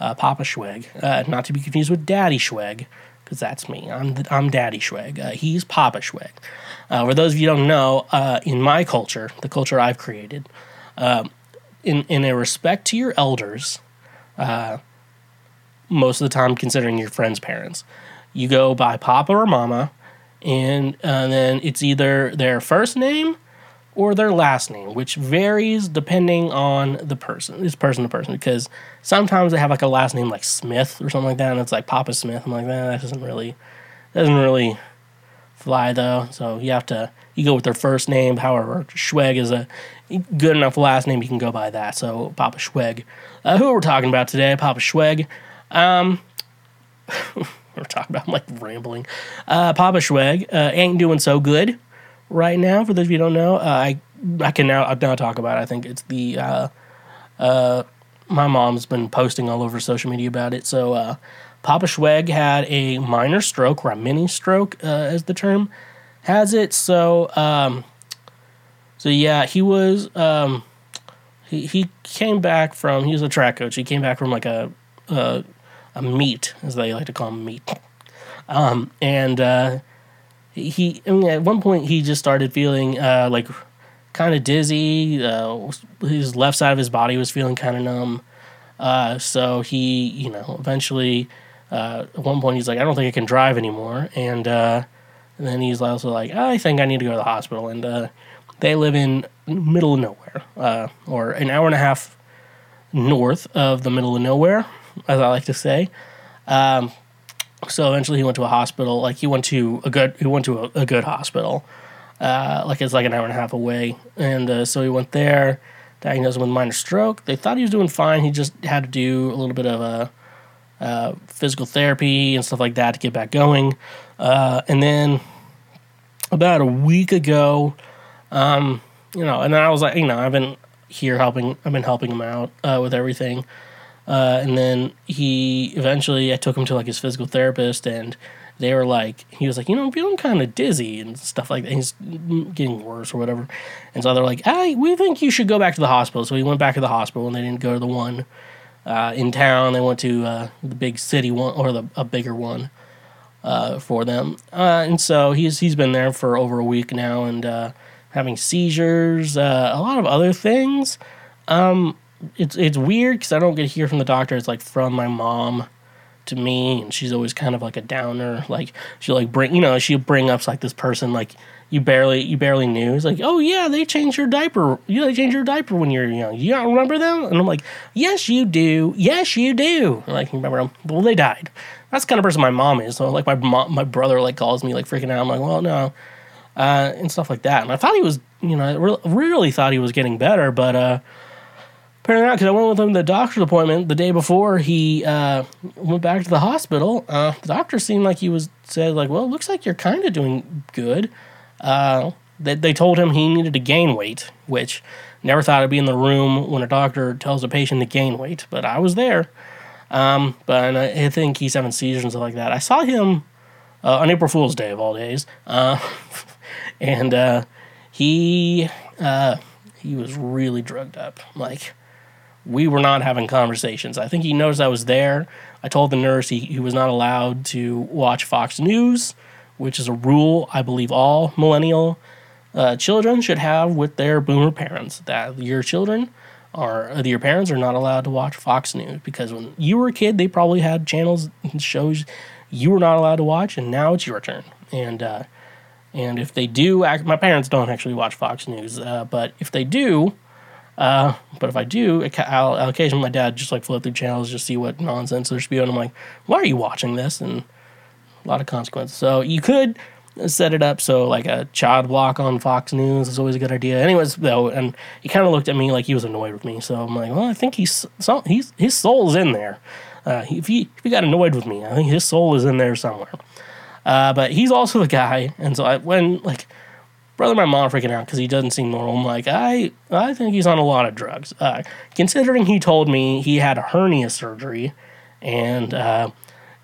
uh, Papa Schweg, uh, not to be confused with Daddy Schweg, because that's me. I'm the, I'm Daddy Schweg. Uh, he's Papa Schweg. Uh, for those of you don't know, uh, in my culture, the culture I've created, um, in in a respect to your elders, uh, most of the time considering your friends' parents, you go by Papa or Mama, and uh, then it's either their first name or their last name, which varies depending on the person. It's person to person because sometimes they have like a last name like Smith or something like that, and it's like Papa Smith. I'm like, that, that doesn't really doesn't really fly though. So you have to you go with their first name. However, Schweg is a good enough last name. You can go by that. So Papa Schweg. Uh, who are we're talking about today? Papa Schweg. Um, <laughs> we're talking about I'm like rambling. Uh, Papa Schweg uh, ain't doing so good right now. For those of you who don't know, uh, I I can now now talk about. It. I think it's the uh, uh, my mom's been posting all over social media about it. So uh, Papa Schweg had a minor stroke or a mini stroke, uh, as the term has it. So um, so yeah, he was um, he he came back from he was a track coach. He came back from like a a, a meet, as they like to call them, meet. Um, and uh, he I mean, at one point he just started feeling uh, like kind of dizzy. Uh, his left side of his body was feeling kind of numb. Uh, so he, you know, eventually uh, at one point he's like, I don't think I can drive anymore, and, uh, and then he's also like, I think I need to go to the hospital. And they live in middle of nowhere, or an hour and a half north of the middle of nowhere, as I like to say. Um, so eventually he went to a hospital. Like he went to a good he went to a, a good hospital. Uh, like it's like an hour and a half away, and uh, so he went there, diagnosed with minor stroke. They thought he was doing fine. He just had to do a little bit of a uh, physical therapy and stuff like that to get back going. Uh, and then about a week ago, um, you know, and then I was like, you know, I've been here helping. I've been helping him out uh, with everything. Uh, and then he eventually, I took him to like his physical therapist, and they were like, he was like, you know, I'm feeling kind of dizzy and stuff like that. He's getting worse or whatever. And so they're like, hey, we think you should go back to the hospital. So he went back to the hospital, and they didn't go to the one uh, in town. They went to uh, the big city one or the a bigger one uh, for them, uh, and so he's he's been there for over a week now and uh, having seizures, uh, a lot of other things. Um, it's it's weird because I don't get to hear from the doctor. It's like from my mom to me, and she's always kind of like a downer. Like she'll like bring you know she'll bring up like this person like you barely you barely knew. It's like, oh yeah, they changed your diaper. You they changed your diaper when you were young. You don't remember them? And I'm like, yes, you do. Yes, you do. I'm like, remember them? Well, they died. That's the kind of person my mom is. So like my mom, my brother like calls me like freaking out. I'm like, well, no, uh, and stuff like that. And I thought he was, you know, I re- really thought he was getting better, but uh, apparently not. Because I went with him to the doctor's appointment the day before he uh, went back to the hospital. Uh, the doctor seemed like he was said like, well, it looks like you're kind of doing good. Uh, they, they told him he needed to gain weight, which never thought I'd be in the room when a doctor tells a patient to gain weight, but I was there. Um, but I, I think he's having seizures and stuff like that. I saw him uh, on April Fool's Day of all days, uh, <laughs> and uh, he uh, he was really drugged up. Like we were not having conversations. I think he noticed I was there. I told the nurse he, he was not allowed to watch Fox News, which is a rule I believe all millennial uh, children should have with their boomer parents. That your children are uh, your parents are not allowed to watch Fox News because when you were a kid, they probably had channels and shows you were not allowed to watch, and now it's your turn. And uh, and if they do, my parents don't actually watch Fox News, uh, but if they do, uh, but if I do, I'll, I'll, occasionally my dad just like flip through channels just see what nonsense there's spewing. I'm like, why are you watching this? And a lot of consequences. So you could set it up so like a child block on Fox News is always a good idea. Anyways, though, and he kind of looked at me like he was annoyed with me. So I'm like, well, I think he's so he's his soul's in there. Uh, if he if he got annoyed with me, I think his soul is in there somewhere. Uh, but he's also the guy, and so I when like brother, my mom freaking out because he doesn't seem normal. I'm like, I I think he's on a lot of drugs. Uh, considering he told me he had a hernia surgery, and uh,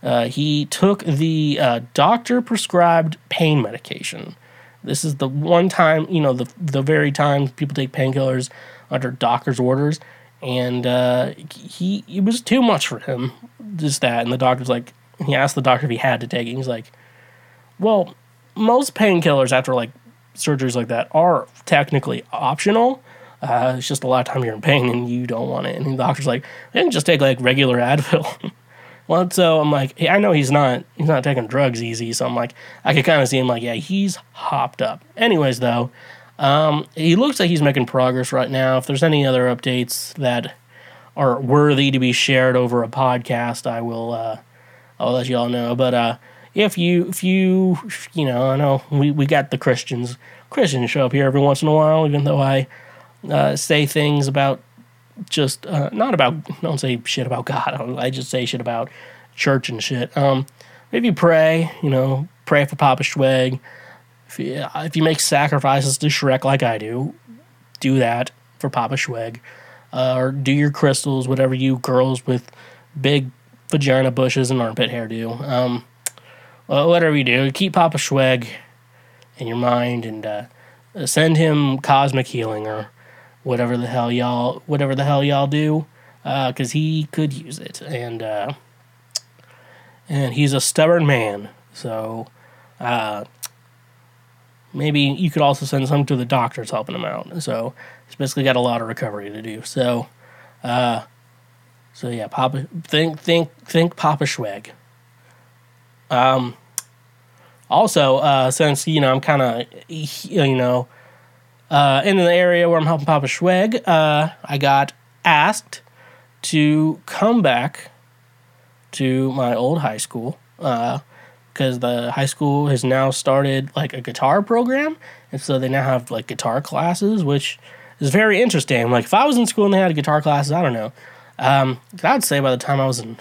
uh, he took the uh, doctor prescribed pain medication. This is the one time, you know, the the very time people take painkillers under doctor's orders, and uh, he it was too much for him. Just that, and the doctor's like, he asked the doctor if he had to take it. He's like, well, most painkillers after like surgeries like that are technically optional. Uh, it's just a lot of time you're in pain and you don't want it. And the doctor's like, I can just take like regular <laughs> Advil. well, so I'm like, hey, I know he's not he's not taking drugs easy. So I'm like, I could kind of see him like, yeah, he's hopped up. Anyways, though, um, he looks like he's making progress right now. If there's any other updates that are worthy to be shared over a podcast, I will uh, I'll let you all know. But uh, if you if you you know I know we, we got the Christians. Christians show up here every once in a while even though I uh, say things about just uh, not about don't say shit about God. <laughs> I just say shit about church and shit. Um if you pray you know pray for Papa Schweg. If you, if you make sacrifices to Shrek like I do do that for Papa Schweg. Uh, or do your crystals whatever you girls with big vagina bushes and armpit hair do um whatever you do, keep Papa Schweg in your mind and uh, send him cosmic healing or whatever the hell y'all whatever the hell y'all do, because uh, he could use it and uh, and he's a stubborn man. So uh, maybe you could also send some to the doctors helping him out. So he's basically got a lot of recovery to do. So. Uh, so yeah, Papa, think, think, think, Papa Schweg. Um, also, uh, since you know I'm kind of you know uh, in the area where I'm helping Papa Schweg, uh, I got asked to come back to my old high school because uh, the high school has now started like a guitar program, and so they now have like guitar classes, which is very interesting. Like if I was in school and they had guitar classes, I don't know. Um, I'd say by the time I was in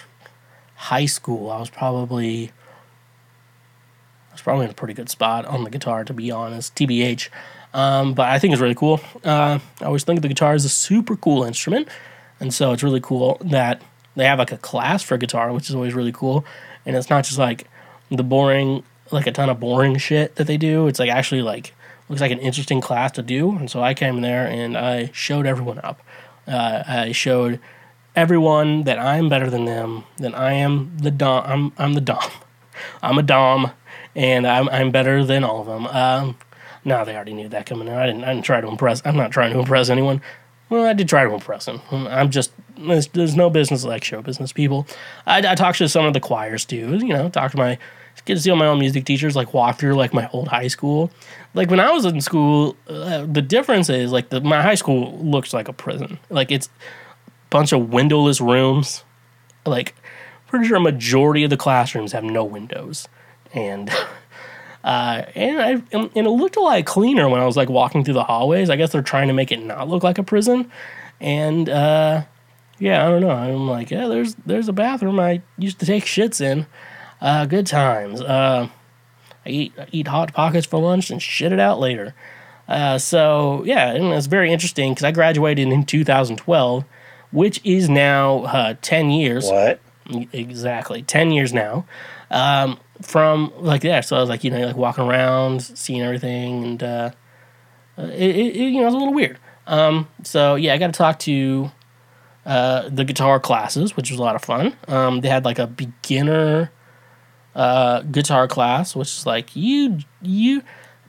high school, I was probably probably in a pretty good spot on the guitar, to be honest. TBH. Um, but I think it's really cool. Uh, I always think the guitar is a super cool instrument, and so it's really cool that they have like a class for guitar, which is always really cool. And it's not just like the boring, like a ton of boring shit that they do. It's like actually like looks like an interesting class to do. And so I came there and I showed everyone up. Uh, I showed everyone that I'm better than them, That I am the dom. I'm I'm the dom. <laughs> I'm a dom, and I'm I'm better than all of them. Um, no, they already knew that coming in. I didn't. I didn't try to impress. I'm not trying to impress anyone. Well, I did try to impress him. I'm just there's, there's no business like show business people. I, I talked to some of the choirs too. You know, talk to my get to see all my own music teachers like walk through like my old high school. Like when I was in school, uh, the difference is like the, my high school looks like a prison. Like it's a bunch of windowless rooms. Like pretty sure a majority of the classrooms have no windows, and <laughs> uh, and I and it looked a lot cleaner when I was like walking through the hallways. I guess they're trying to make it not look like a prison, and uh, yeah, I don't know. I'm like, yeah, there's there's a bathroom I used to take shits in. Uh, good times. Uh, I eat I eat hot pockets for lunch and shit it out later. Uh, so yeah, and it's very interesting because I graduated in 2012, which is now uh, 10 years. What? Exactly, 10 years now. Um, from like that, so I was like, you know, like walking around, seeing everything, and uh, it, it, you know, it was a little weird. Um, so yeah, I got to talk to uh, the guitar classes, which was a lot of fun. Um, they had like a beginner uh, guitar class, which is like you you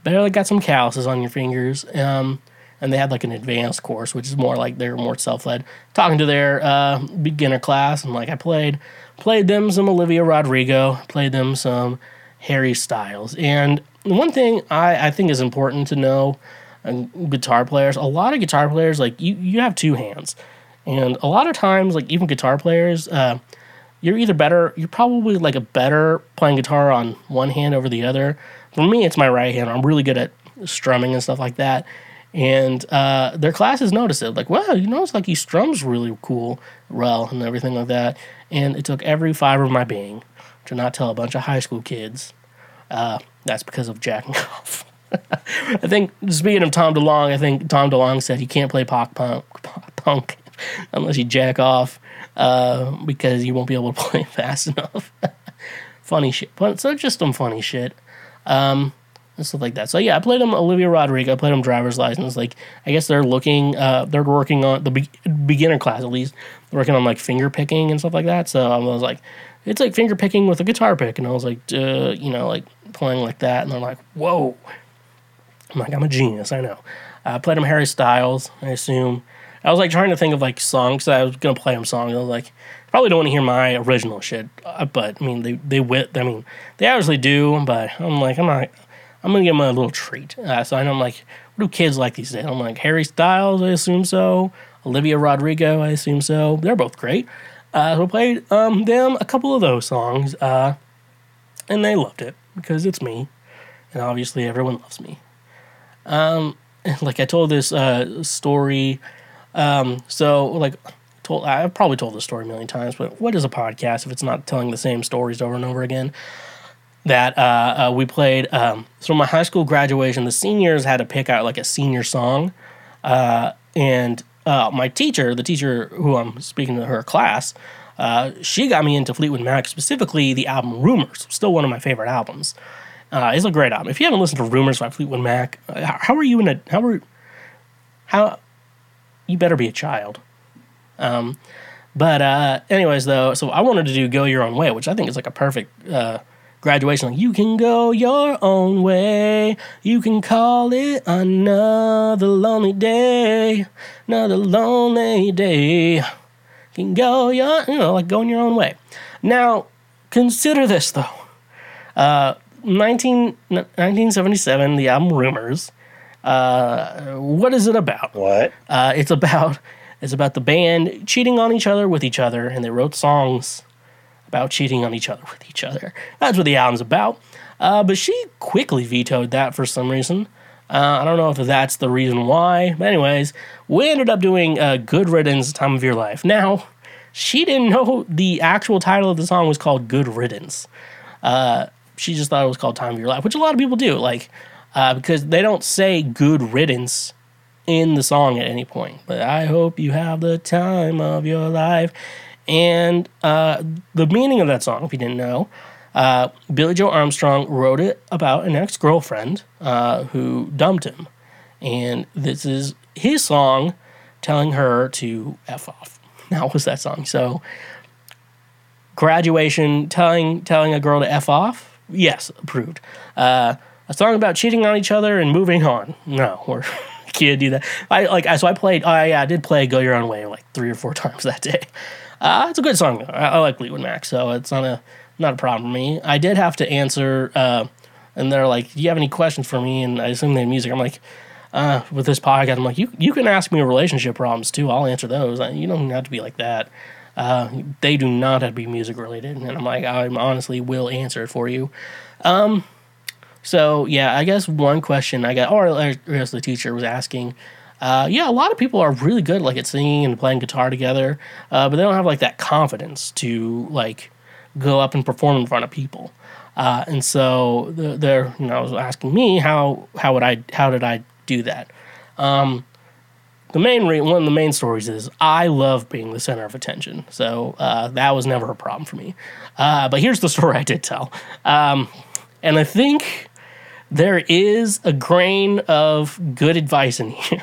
barely got some calluses on your fingers. Um, and they had like an advanced course, which is more like they're more self led. Talking to their uh, beginner class, and like I played played them some Olivia Rodrigo, played them some Harry Styles, and one thing I, I think is important to know uh, guitar players a lot of guitar players like you you have two hands. And a lot of times like even guitar players uh, you're either better you're probably like a better playing guitar on one hand over the other. For me it's my right hand. I'm really good at strumming and stuff like that and uh, their classes noticed it like wow you know it's like he strums really cool well and everything like that and it took every fiber of my being to not tell a bunch of high school kids uh, that's because of jacking off <laughs> I think speaking of Tom DeLonge, I think Tom DeLonge said he can't play pop punk, pop punk <laughs> unless you jack off uh, because you won't be able to <laughs> play fast enough. funny shit. But so just some funny shit. Um, and stuff like that. So yeah, I played them Olivia Rodrigo. I played them driver's license. Like I guess they're looking, uh, they're working on the be- beginner class at least, working on like finger picking and stuff like that. So I was like, it's like finger picking with a guitar pick, and I was like, uh, you know, like playing like that, and they're like, whoa. I'm like, I'm a genius. I know. I played them Harry Styles. I assume. I was like trying to think of like songs. that I was gonna play them songs. I was like, probably don't want to hear my original shit. Uh, but I mean, they they wit. I mean, they obviously do. But I'm like, I'm not. I'm gonna give them a little treat. Uh, so I know I'm like, what do kids like these days? I'm like Harry Styles. I assume so. Olivia Rodrigo. I assume so. They're both great. Uh, so I played um, them a couple of those songs, uh, and they loved it because it's me, and obviously everyone loves me. Um, <laughs> like I told this uh, story. Um, so like told I've probably told this story a million times, but what is a podcast if it's not telling the same stories over and over again? That uh, uh, we played. Um, so my high school graduation, the seniors had to pick out like a senior song, uh, and uh, my teacher, the teacher who I'm speaking to her class, uh, she got me into Fleetwood Mac, specifically the album Rumors, still one of my favorite albums. Uh, it's a great album. If you haven't listened to Rumors by Fleetwood Mac, how are you in a how are how you better be a child. Um, but anyways, though, so I wanted to do "Go Your Own Way," which I think is like a perfect graduation. Like, you can go your own way. You can call it another lonely day, another lonely day. You can go your, you know, like going your own way. Now, consider this though. Uh, 19, 1977, the album Rumors. Uh, what is it about? What? Uh, it's about it's about the band cheating on each other with each other, and they wrote songs about cheating on each other with each other. That's what the album's about. Uh, but she quickly vetoed that for some reason. Uh, I don't know if that's the reason why. But anyways, we ended up doing uh, "Good Riddance," "Time of Your Life." Now, she didn't know the actual title of the song was called "Good Riddance." Uh, she just thought it was called Time of Your Life, which a lot of people do, like uh, because they don't say good riddance in the song at any point. But I hope you have the time of your life. And uh, the meaning of that song, if you didn't know, uh, Billie Joe Armstrong wrote it about an ex girlfriend uh, who dumped him. And this is his song telling her to F off. <laughs> Now was that song? So graduation, telling telling a girl to f off. Yes, approved. Uh, a song about cheating on each other and moving on. No, <laughs> we're can't do that. I like so I played. I, I did play "Go Your Own Way" like three or four <laughs> times that day. Uh, it's a good song. I, I like Fleetwood Mac, so it's not a not a problem for me. I did have to answer, uh, and they're like, "Do you have any questions for me?" And I assume they have music. I'm like, uh, with this podcast, I'm like, you you can ask me relationship problems too. I'll answer those. You don't have to be like that. Uh, they do not have to be music related, and I'm like, I honestly will answer it for you. Um, so yeah, I guess one question I got, or I guess the teacher was asking. Uh, yeah, a lot of people are really good like at singing and playing guitar together, uh, but they don't have like that confidence to like go up and perform in front of people. Uh, and so they're, you know, was asking me how how would I how did I do that? Um, the main re- one of the main stories is I love being the center of attention, so uh, that was never a problem for me. Uh, but here's the <laughs> story I did tell, um, and I think there is a grain of good advice in <laughs> here.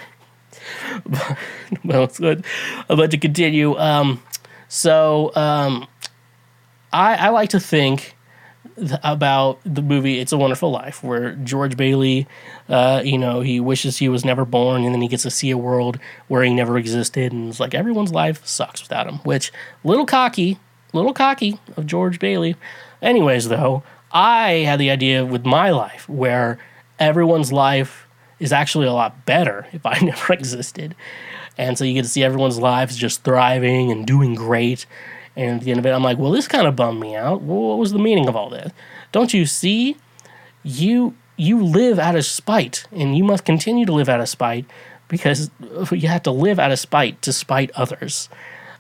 <laughs> well, it's good. But to continue, um, so um, I, I like to think about the movie It's a Wonderful Life, where George Bailey, uh, you know, he wishes he was never born, and then he gets to see a world where he never existed, and it's like everyone's life sucks without him. Which little cocky, little cocky of George Bailey. Anyways, though, I had the idea with my life where everyone's life is actually a lot better <laughs> if I never <laughs> existed. And so you get to see everyone's lives just thriving and doing great. And at the end of it, I'm like, well, this kind of bummed me out. What was the meaning of all this? Don't you see? You you live out of spite, and you must continue to live out of spite because <laughs> you have to live out of spite to spite others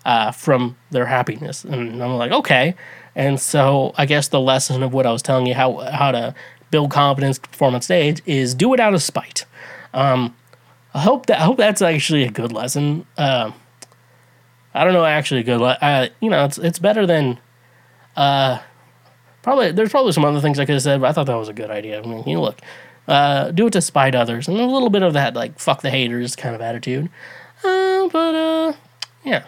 uh, from their happiness. And I'm like, okay. And so I guess the lesson of what I was telling you how how to build confidence to perform on stage is do it out of spite. Um, I hope that I hope that's actually a good lesson. Uh, I don't know, actually a good. Le- uh, you know, it's it's better than. Uh, probably there's probably some other things I could have said, but I thought that was a good idea. I mean, you know, look, uh, do it to spite others, and a little bit of that like fuck the haters kind of attitude. Uh, but uh, yeah.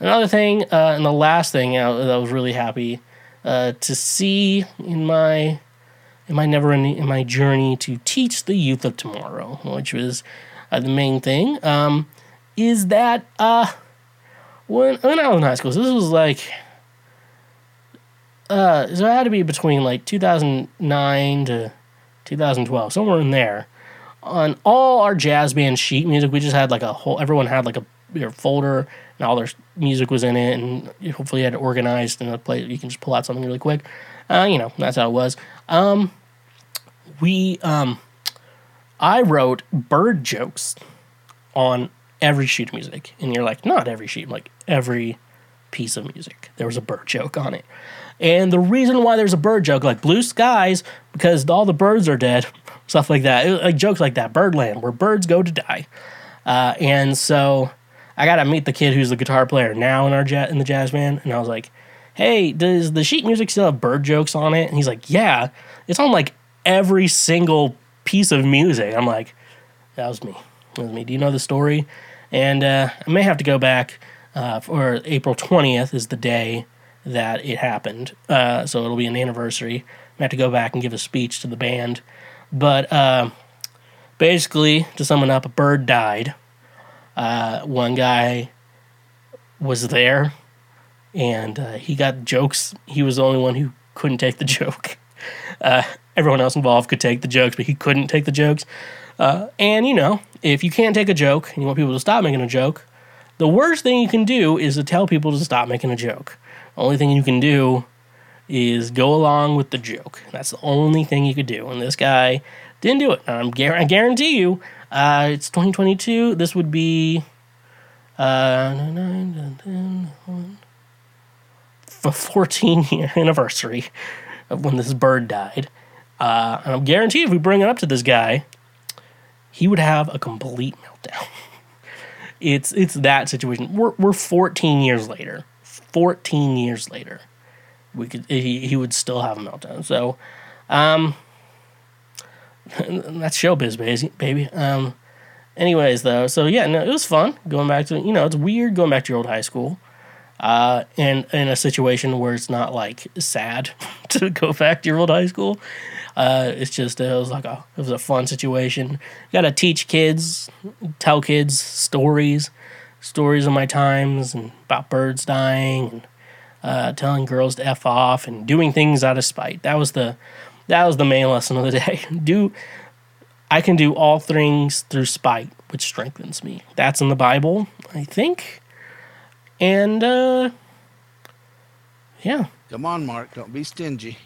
Another thing, uh, and the last thing know, that I was really happy uh, to see in my in my never in my journey to teach the youth of tomorrow, which was uh, the main thing, um, is that uh, when when I was in high school, so this was like uh, so it had to be between like 2009 to 2012, somewhere in there. On all our jazz band sheet music, we just had like a whole. Everyone had like a your folder, and all their music was in it, and hopefully you had it organized and a play. You can just pull out something really quick. Uh, you know, that's how it was. Um, we um I wrote bird jokes on every sheet of music. And you're like, not every sheet, like every piece of music. There was a bird joke on it. And the reason why there's a bird joke, like blue skies, because all the birds are dead, <laughs> stuff like that. Like jokes like that, Birdland, where birds go to die. Uh, and so I got to meet the kid who's the guitar player now in our in the jazz band, and I was like, "Hey, does the sheet music still have bird jokes on it?" And he's like, "Yeah, it's on like every single piece of music. I'm like, that was me. That was me. Do you know the story? And uh, I may have to go back uh, for April 20th is the day that it happened. Uh, so it'll be an anniversary. I have to go back and give a speech to the band. But uh, basically, to sum it up, a bird died. Uh, one guy was there and uh, he got jokes. He was the only one who couldn't take the <laughs> joke. Everyone else involved could take the jokes, but he couldn't take the jokes. Uh, and you know, if you can't take a joke and you want people to stop making a joke, the worst thing you can do is to tell people to stop making a joke. Only thing you can do is go along with the joke. That's the only thing you could do. And this guy didn't do it. I'm gar- I guarantee you, uh, it's 2022. This would be uh, 14 year <laughs> anniversary of when this bird died. Uh, and I'm guaranteed if we bring it up to this guy, he would have a complete meltdown. <laughs> it's it's that situation. We're we're 14 years later. 14 years later, we could he, he would still have a meltdown. So, um, <laughs> that's showbiz, baby. Um, Anyways, though, so yeah, no, it was fun going back to you know it's weird going back to your old high school, uh, and in a situation where it's not like sad <laughs> to go back to your old high school. Uh, it's just it was like a it was a fun situation. Got to teach kids, tell kids stories, stories of my times and about birds dying and uh, telling girls to f off and doing things out of spite. That was the that was the main lesson of the <laughs> day. Do I can do all things through spite, which strengthens me. That's in the Bible, I think. And uh yeah. Come on, Mark. Don't be stingy.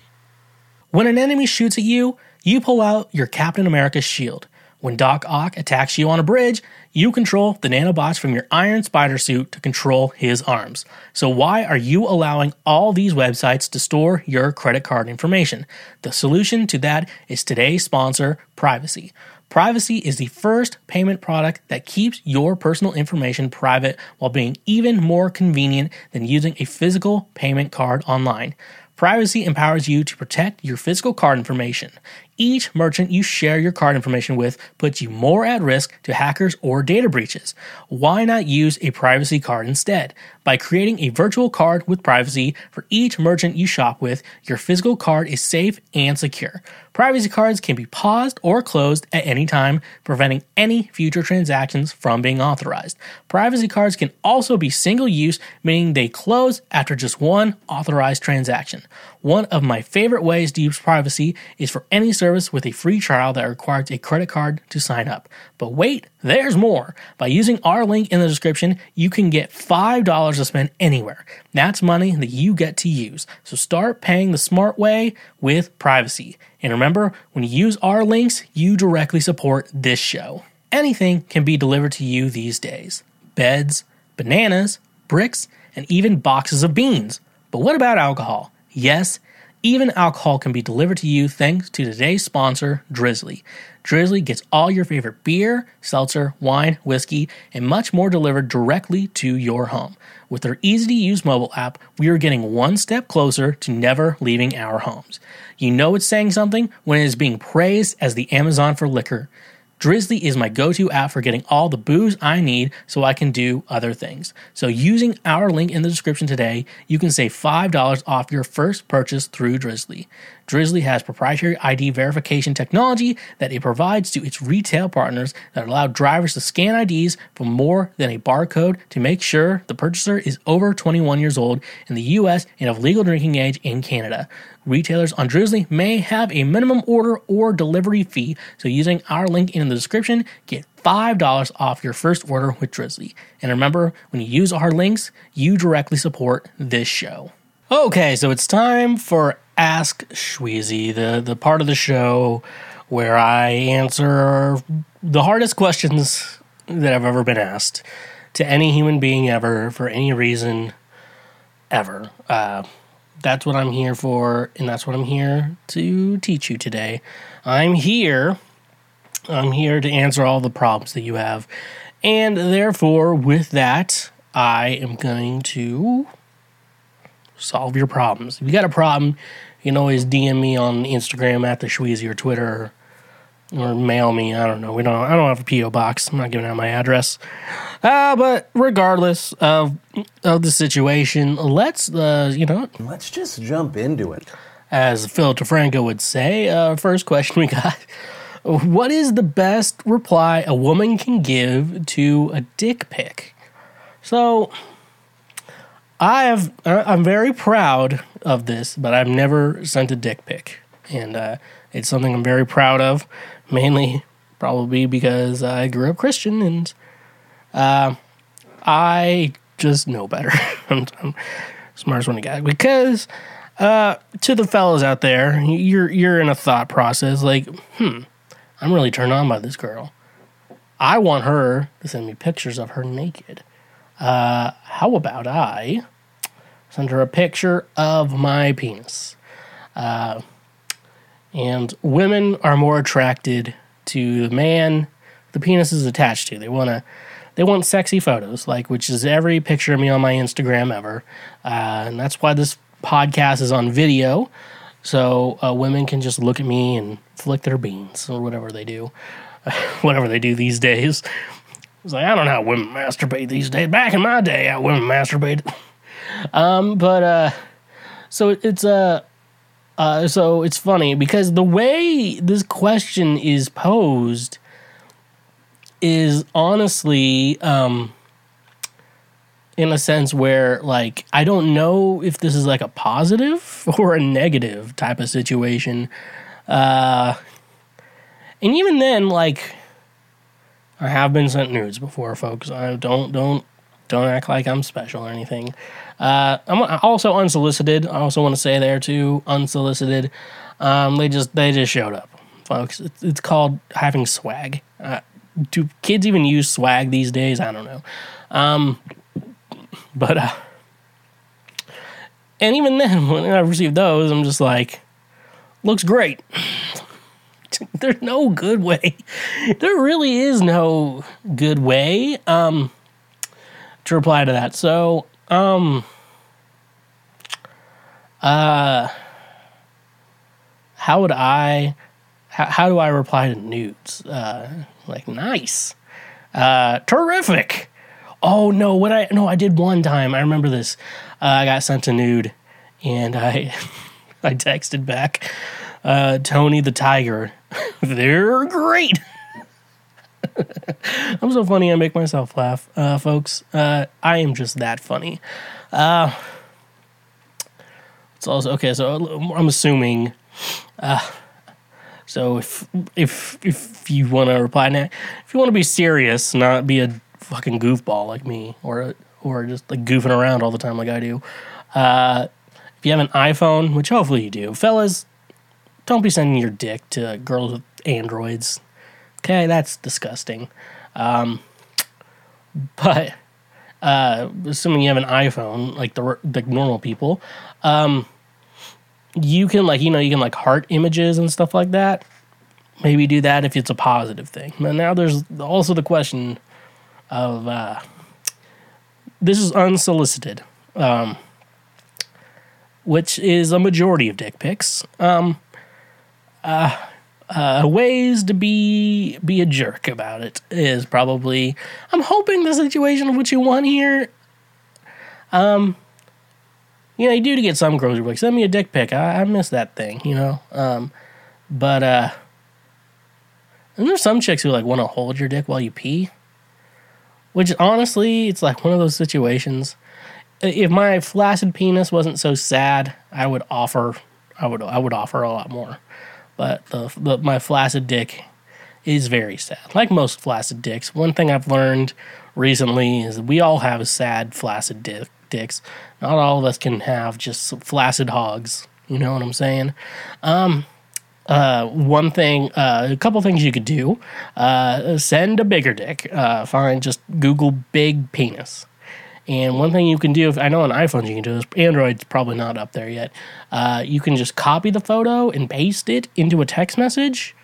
When an enemy shoots at you, you pull out your Captain America shield. When Doc Ock attacks you on a bridge, you control the nanobots from your Iron Spider suit to control his arms. So, why are you allowing all these websites to store your credit card information? The solution to that is today's sponsor, Privacy. Privacy is the first payment product that keeps your personal information private while being even more convenient than using a physical payment card online. Privacy empowers you to protect your physical card information. Each merchant you share your card information with puts you more at risk to hackers or data breaches. Why not use a privacy card instead? By creating a virtual card with privacy for each merchant you shop with, your physical card is safe and secure. Privacy cards can be paused or closed at any time, preventing any future transactions from being authorized. Privacy cards can also be single use, meaning they close after just one authorized transaction. One of my favorite ways to use privacy is for any service with a free trial that requires a credit card to sign up. But wait, there's more. By using our link in the description, you can get $5 to spend anywhere. That's money that you get to use. So start paying the smart way with privacy. And remember, when you use our links, you directly support this show. Anything can be delivered to you these days beds, bananas, bricks, and even boxes of beans. But what about alcohol? Yes, even alcohol can be delivered to you thanks to today's sponsor, Drizly. Drizly gets all your favorite beer, seltzer, wine, whiskey, and much more delivered directly to your home. With their easy to use mobile app, we are getting one step closer to never leaving our homes. You know it's saying something when it is being praised as the Amazon for liquor. Drizly is my go to app for getting all the booze I need so I can do other things. So, using our link in the description today, you can save $5 off your first purchase through Drizly. Drizzly has proprietary ID verification technology that it provides to its retail partners that allow drivers to scan IDs for more than a barcode to make sure the purchaser is over 21 years old in the US and of legal drinking age in Canada. Retailers on Drizly may have a minimum order or delivery fee, so using our link in the description, get $5 off your first order with Drizly. And remember, when you use our links, you directly support this show. Okay, so it's time for Ask Shweezy, the, the part of the show where I answer the hardest questions that I've ever been asked to any human being ever for any reason ever. Uh, that's what I'm here for, and that's what I'm here to teach you today. I'm here. I'm here to answer all the problems that you have. And therefore, with that, I am going to solve your problems. If you got a problem, you can always DM me on Instagram at the Shweezy or Twitter or mail me. I don't know. We don't. I don't have a PO box. I'm not giving out my address. Uh, but regardless of of the situation, let's uh, you know, Let's just jump into it. as Phil DeFranco would say. Uh, first question we got: <laughs> What is the best reply a woman can give to a dick pic? So, I have. I'm very proud of this, but I've never sent a dick pic, and uh, it's something I'm very proud of. Mainly, probably because I grew up Christian and uh, I just know better. <laughs> I'm, I'm smartest one to got because uh, to the fellows out there, you're you're in a thought process like, hmm, I'm really turned on by this girl. I want her to send me pictures of her naked. Uh, how about I send her a picture of my penis? Uh, and women are more attracted to the man the penis is attached to. They want to they want sexy photos, like which is every picture of me on my Instagram ever, uh, and that's why this podcast is on video. so uh, women can just look at me and flick their beans or whatever they do, <laughs> whatever they do these days. It's like I don't know how women masturbate these days. Back in my day, how women masturbated. <laughs> Um, but uh, so it's uh, uh, so it's funny because the way this question is posed is honestly um in a sense where like I don't know if this is like a positive <laughs> or a negative type of situation. Uh and even then like I have been sent nudes before folks. I don't don't don't act like I'm special or anything. Uh I'm also unsolicited. I also want to say there too unsolicited. Um they just they just showed up. Folks, it's, it's called having swag. Uh, do kids even use swag these days? I don't know. Um, but uh, and even then, <laughs> when I received those, I'm just like, looks great. <laughs> There's no good way. <laughs> There really is no good way um, to reply to that. So, um, uh, how would I? How, how do I reply to nudes? Uh, like nice, uh, terrific. Oh no, what I no I did one time. I remember this. Uh, I got sent a nude, and I <laughs> I texted back, uh, Tony the Tiger. <laughs> They're great. <laughs> I'm so funny. I make myself laugh, uh, folks. Uh, I am just that funny. Uh, it's also okay. So I'm assuming. Uh, so if if if you want to reply now, if you want to be serious, not be a fucking goofball like me, or or just like goofing around all the time like I do. Uh, if you have an iPhone, which hopefully you do, fellas, don't be sending your dick to girls with Androids. Okay, that's disgusting. Um, but uh, assuming you have an iPhone, like the normal people, um, you can like you know you can like heart images and stuff like that. Maybe do that if it's a positive thing. But now there's also the question of uh, this is unsolicited, um, which is a majority of dick pics. Um, uh, uh, ways to be be a jerk about it is probably. I'm hoping the situation of what you want here. Um, you know, you do to get some girls like send me a dick pic. I, I miss that thing, you know. Um, but uh, and there's some chicks who like want to hold your dick while you pee. Which honestly, it's like one of those situations. If my flaccid penis wasn't so sad, I would offer, I would, I would offer a lot more. But the, the my flaccid dick is very sad. Like most flaccid dicks. One thing I've learned recently is we all have sad flaccid dick, dicks. Not all of us can have just flaccid hogs. You know what I'm saying? Um, uh, one thing, uh, a couple things you could do. Uh, send a bigger dick. Uh, find just Google big penis. And one thing you can do, if I know on iPhones you can do this, Android's probably not up there yet. Uh, you can just copy the photo and paste it into a text message.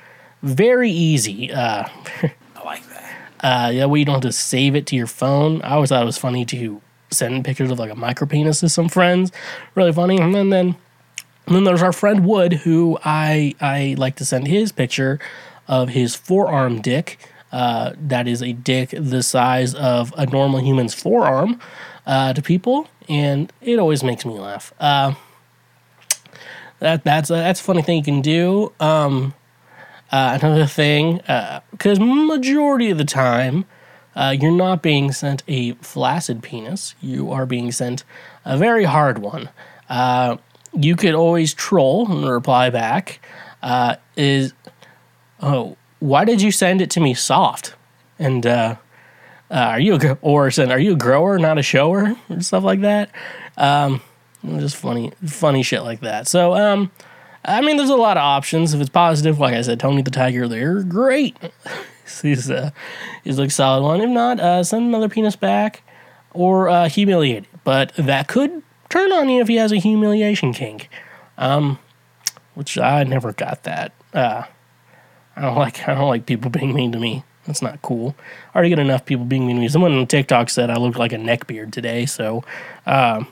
Very easy. Uh, <laughs> I like that. Uh, yeah, way you don't have to save it to your phone. I always thought it was funny to send pictures of like a micro penis to some friends. Really funny. And then, then and then there's our friend Wood, who I I like to send his picture of his forearm dick. Uh, that is a dick the size of a normal human's forearm uh, to people, and it always makes me laugh. Uh, that that's a, that's a funny thing you can do. Um, uh, another thing, because uh, majority of the time, you're not being sent a flaccid penis. You are being sent a very hard one you could always troll and reply back is oh why did you send it to me soft? And uh, uh, are you a, or are you a grower not a shower? And stuff like that? Um, just funny funny shit like that. So um, I mean there's a lot of options. If it's positive like I said Tony the Tiger they're great. <laughs> He's uh, he's like solid one. If not uh, send another penis back or uh, humiliate but that could turn on you if he has a humiliation kink. Um, which I never got that. Uh, I don't like I don't like people <laughs> being mean to me. That's not cool. I already get enough people being mean to me. Someone on TikTok said I look like a neckbeard today, so uh,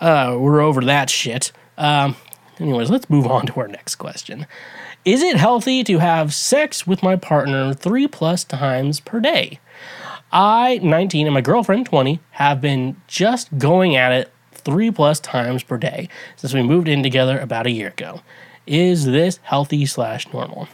uh, we're over that shit. Um, anyways, let's move on to our next question. Is it healthy to have sex with my partner three plus times per day? I, 19, and my girlfriend, 20, have been just going at it three plus times per day since we moved in together about a year ago. Is this healthy slash normal?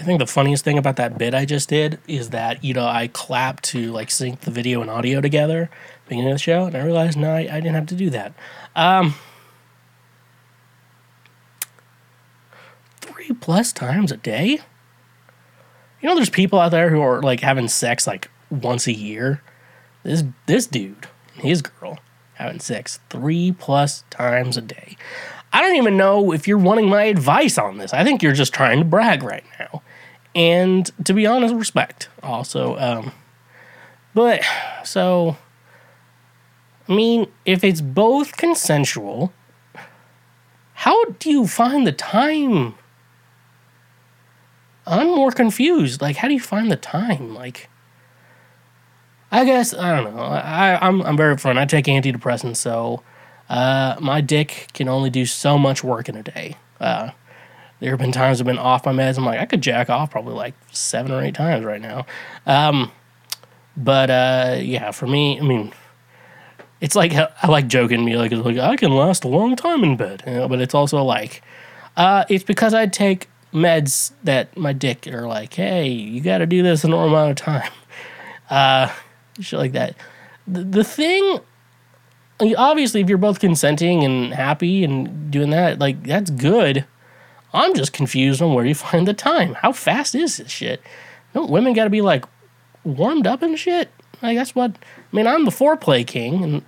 I think the funniest thing about that bit I just did is that, you know, I clapped to like sync the video and audio together beginning of the show, and I realized no, I, I didn't have to do that. Um, three plus times a day? You know, there's people out there who are like having sex like once a year. This this dude, his girl, having sex three plus times a day. I don't even know if you're wanting my advice on this. I think you're just trying to brag right now and to be honest, respect also. Um, but so, I mean, if it's both consensual, how do you find the time? I'm more confused. Like, how do you find the time? Like, I guess I don't know. I, I'm I'm very upfront. I take antidepressants, so uh, my dick can only do so much work in a day. Uh, there have been times I've been off my meds. I'm like, I could jack off probably like seven or eight times right now. Um, but uh, yeah, for me, I mean, it's like I like joking me like, like I can last a long time in bed, you know, but it's also like uh, it's because I take meds that my dick are like, hey, you got to do this a normal amount of time, <laughs> uh, shit like that. The, the thing, obviously, if you're both consenting and happy and doing that, like that's good. I'm just confused on where you <laughs> find the time. How fast is this shit? Don't women got to be like warmed up and shit? Like that's what I mean. I'm the foreplay king, and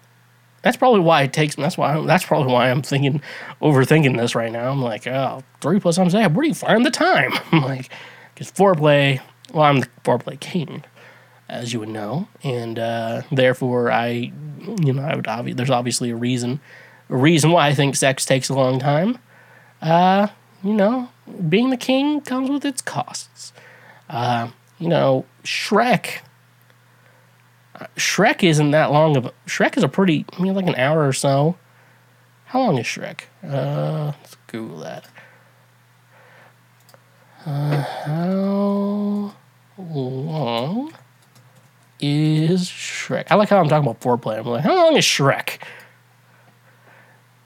that's probably why it takes. That's why. That's probably why I'm thinking, overthinking this right now. I'm like, oh, three plus times day. Where do you find the time? <laughs> I'm like, because foreplay. Well, I'm the foreplay king, as you would know, and uh, therefore I, you know, I would obvi- There's obviously a reason, a reason why I think sex takes a long time. Uh, you know, being the king comes with its costs. Uh, you know, Shrek. Shrek isn't that long of a. Shrek is a pretty. I mean, like an hour or so. How long is Shrek? Uh, let's Google that. Uh, how long is Shrek? I like how I'm talking about foreplay. I'm like, how long is Shrek?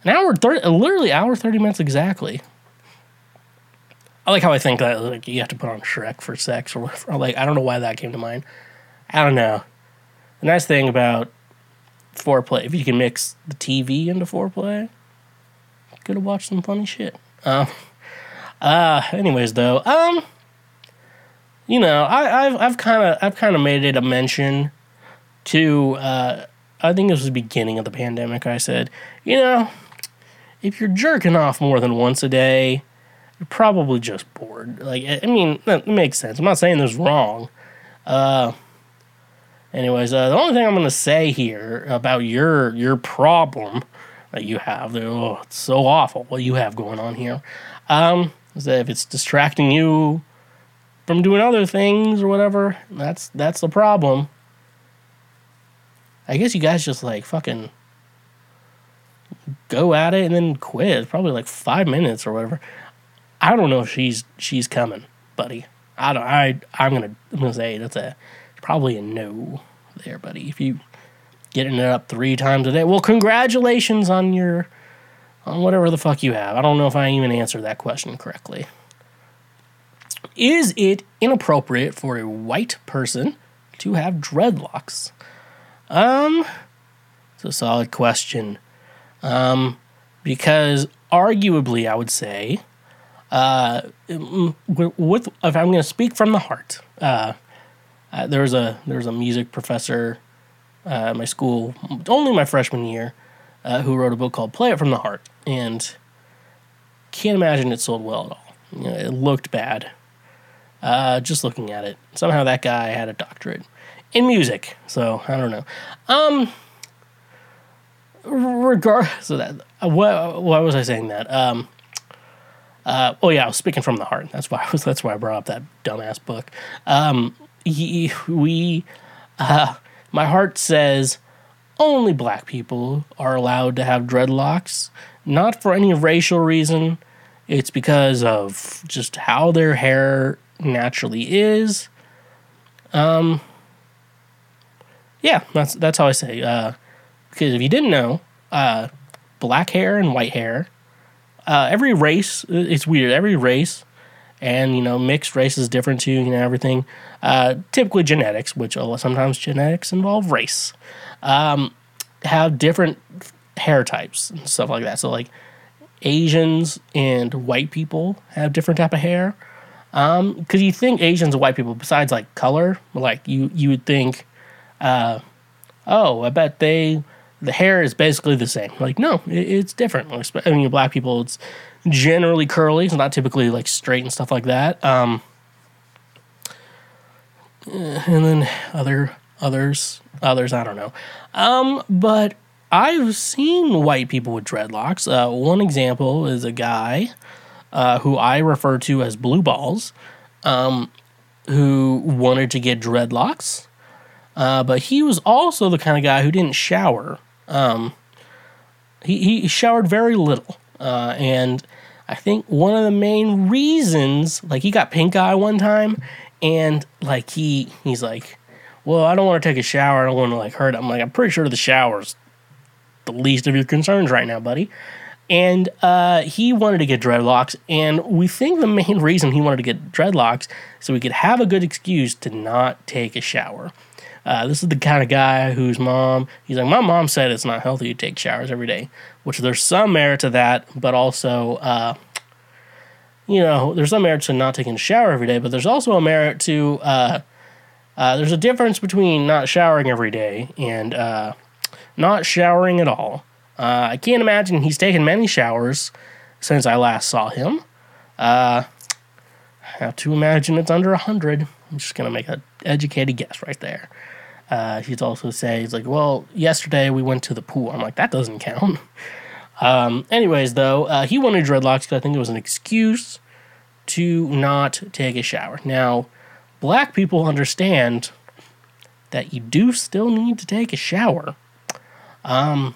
An hour, 30, literally hour, 30 minutes exactly. I like how I think that like you have to put on Shrek for sex or whatever. Like I don't know why that came to mind. I don't know. The nice thing about foreplay, if you can mix the TV into foreplay, you could have watched some funny shit. Um, <laughs> uh, anyways, though, um, you know, I, have I've kind of I've kind of made it a mention to. Uh, I think this was the beginning of the pandemic. I said, you know, if you're jerking off more than once a day you're probably just bored. Like, I mean, that makes sense. I'm not saying this wrong. Uh, anyways, uh, the only thing I'm gonna say here about your your problem that you have, oh, it's so awful what you have going on here, um, is that if it's distracting you from doing other things or whatever, that's that's the problem. I guess you guys just like fucking go at it and then quit. It's probably like five minutes or whatever. I don't know if she's she's coming, buddy. I don't. I I'm gonna I'm gonna say that's a probably a no there, buddy. If you getting it up three times a day, well, congratulations on your on whatever the fuck you have. I don't know if I even answered that question correctly. Is it inappropriate for a white person to have dreadlocks? Um, it's a solid question. Um, because arguably, I would say uh, with if I'm going to speak from the heart, uh, uh, there was a there was a music professor uh, at my school, only my freshman year, uh, who wrote a book called "Play It from the Heart," and can't imagine it sold well at all. You know, it looked bad. Uh, just looking at it, somehow that guy had a doctorate in music. So I don't know. Um, regardless of that, what why was I saying that? Um, uh, oh yeah, I was speaking from the heart. That's why I was. That's why I brought up that dumbass book. Um, he, we, uh, my heart says only black people are allowed to have dreadlocks, not for any racial reason. It's because of just how their hair naturally is. Um, yeah, that's that's how I say. Uh, because if you didn't know, uh, black hair and white hair, uh, every race, it's weird. Every race, and you know, mixed race is different too. You know, everything. Uh, typically genetics, which sometimes genetics involve race, um, have different hair types and stuff like that. So like Asians and white people have different type of hair. Um, because you think Asians and white people, besides like color, like you you would think, uh, oh, I bet they the hair is basically the same. Like no, it, it's different. I mean, black people, it's generally curly. It's not typically like straight and stuff like that. Um, and then other others others I don't know. Um, but I've seen white people with dreadlocks. Uh, one example is a guy uh, who I refer to as blue balls, um, who wanted to get dreadlocks, uh, but he was also the kind of guy who didn't shower. Um, he, he showered very little, uh, and I think one of the main reasons, like he got pink eye one time, and like he he's like, well, I don't want to take a shower. I don't want to like hurt. I'm like, I'm pretty sure the shower's the least of your concerns right now, buddy. And uh, he wanted to get dreadlocks, and we think the main reason he wanted to get dreadlocks so he could have a good excuse to not take a shower. Uh, this is the kind of guy whose mom, he's like, my mom said it's not healthy to take showers every day, which there's some merit to that, but also, uh, you know, there's some merit to not taking a shower every day, but there's also a merit to, uh, uh there's a difference between not showering every day and uh, not showering at all. Uh, I can't imagine he's taken many showers since I last saw him. I have to imagine it's under 100. I'm just going to make an educated guess right there. Uh, he's also say he's like, well, yesterday we went to the pool. I'm like, that doesn't count. <laughs> Um, anyways, though, uh, he wanted dreadlocks because I think it was an excuse to not take a shower. Now, black people understand that you do still need to take a shower um,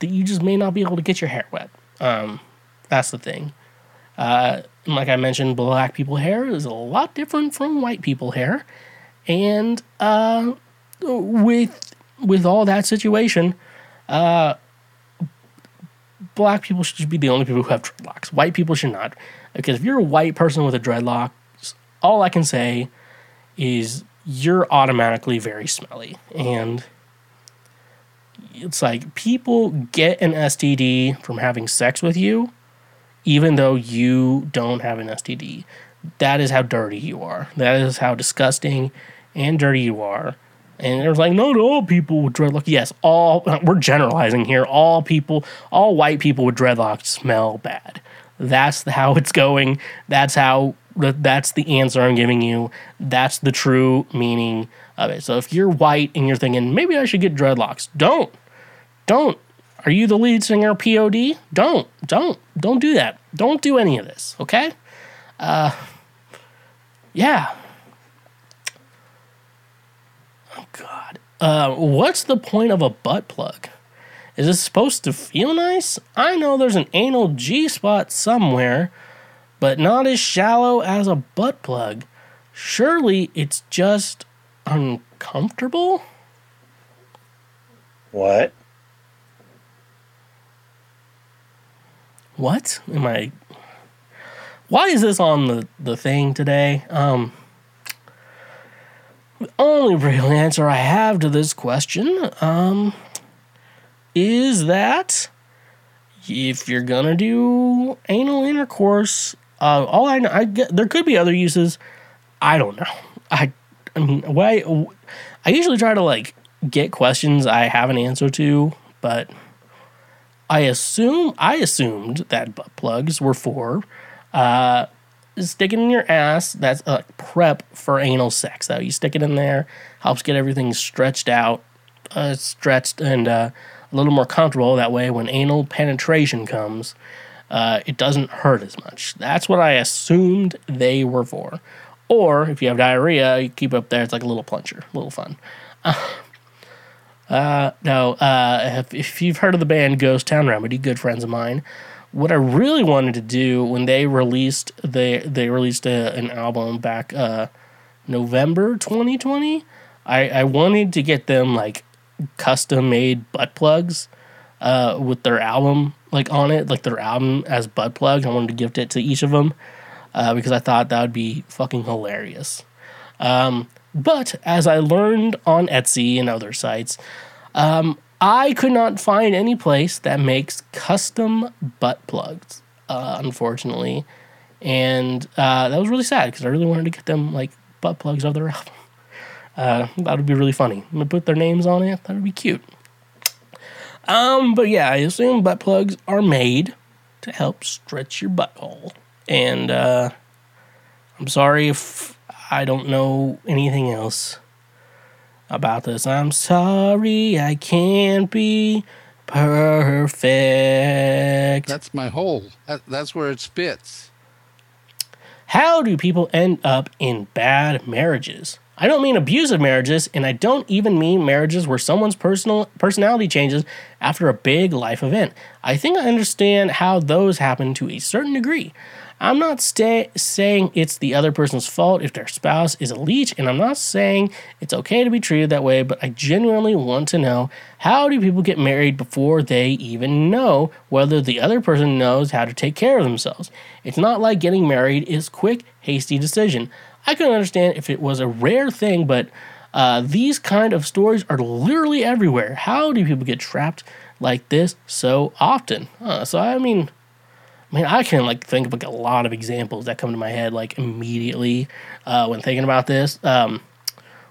you just may not be able to get your hair wet. Um, that's the thing. Uh, like I mentioned, black people hair is a lot different from white people hair, and uh, with with all that situation, uh, black people should be the only people who have dreadlocks. White people should not, because if you're a white person with a dreadlock, all I can say is you're automatically very smelly, and it's like people get an STD from having sex with you, even though you don't have an STD. That is how dirty you are. That is how disgusting and dirty you are. And it was like, not all people with dreadlocks. Yes, all we're generalizing here. All people, all white people with dreadlocks smell bad. That's how it's going. That's how. That's the answer I'm giving you. That's the true meaning of it. So if you're white and you're thinking maybe I should get dreadlocks, don't. Don't. Are you the lead singer POD? Don't. Don't. Don't do that. Don't do any of this, okay? Uh yeah. Oh god. Uh what's the point of a butt plug? Is it supposed to feel nice? I know there's an anal G spot somewhere, but not as shallow as a butt plug. Surely it's just uncomfortable? What? what am I? Why is this on the, the thing today? Um, only real answer I have to this question um, is that if you're gonna do anal intercourse, uh, all I know, I get, there could be other uses. I don't know. I, I mean, why? I usually try to like get questions I have an answer to, but I assume I assumed that butt plugs were for uh, sticking in your ass. That's a uh, prep for anal sex. Though you stick it in there, helps get everything stretched out, uh, stretched and uh, a little more comfortable. That way, when anal penetration comes, uh, it doesn't hurt as much. That's what I assumed they were for. Or if you have diarrhea, you keep up there. It's like a little plunger, a little fun. <laughs> Uh, no, uh, if, if you've heard of the band Ghost Town Remedy, good friends of mine, what I really wanted to do when they released they they released a, an album back uh, November 2020, I, I wanted to get them like custom made butt plugs uh, with their album like on it, like their album as butt plugs. I wanted to gift it to each of them uh, because I thought that would be fucking hilarious. Um, but as I learned on Etsy and other sites, um, I could not find any place that makes custom butt plugs, uh, unfortunately. And uh, that was really sad because I really wanted to get them like butt plugs of their <laughs> album. Uh, that would be really funny. I'm gonna put their names on it. That would be cute. Um, but yeah, I assume butt plugs are made to help stretch your butthole. And uh, I'm sorry if I don't know anything else about this. I'm sorry I can't be perfect. That's my hole. That, that's where it spits. How do people end up in bad marriages? I don't mean abusive marriages, and I don't even mean marriages where someone's personal personality changes after a big life event. I think I understand how those happen to a certain degree. I'm not sta- saying it's the other person's fault if their spouse is a leech, and I'm not saying it's okay to be treated that way, but I genuinely want to know how do people get married before they even know whether the other person knows how to take care of themselves? It's not like getting married is quick, hasty decision. I can understand if it was a rare thing, but uh, these kind of stories are literally everywhere. How do people get trapped like this so often? Uh, so I mean, mean, I can like think of like a lot of examples that come to my head like immediately uh, when thinking about this. Um,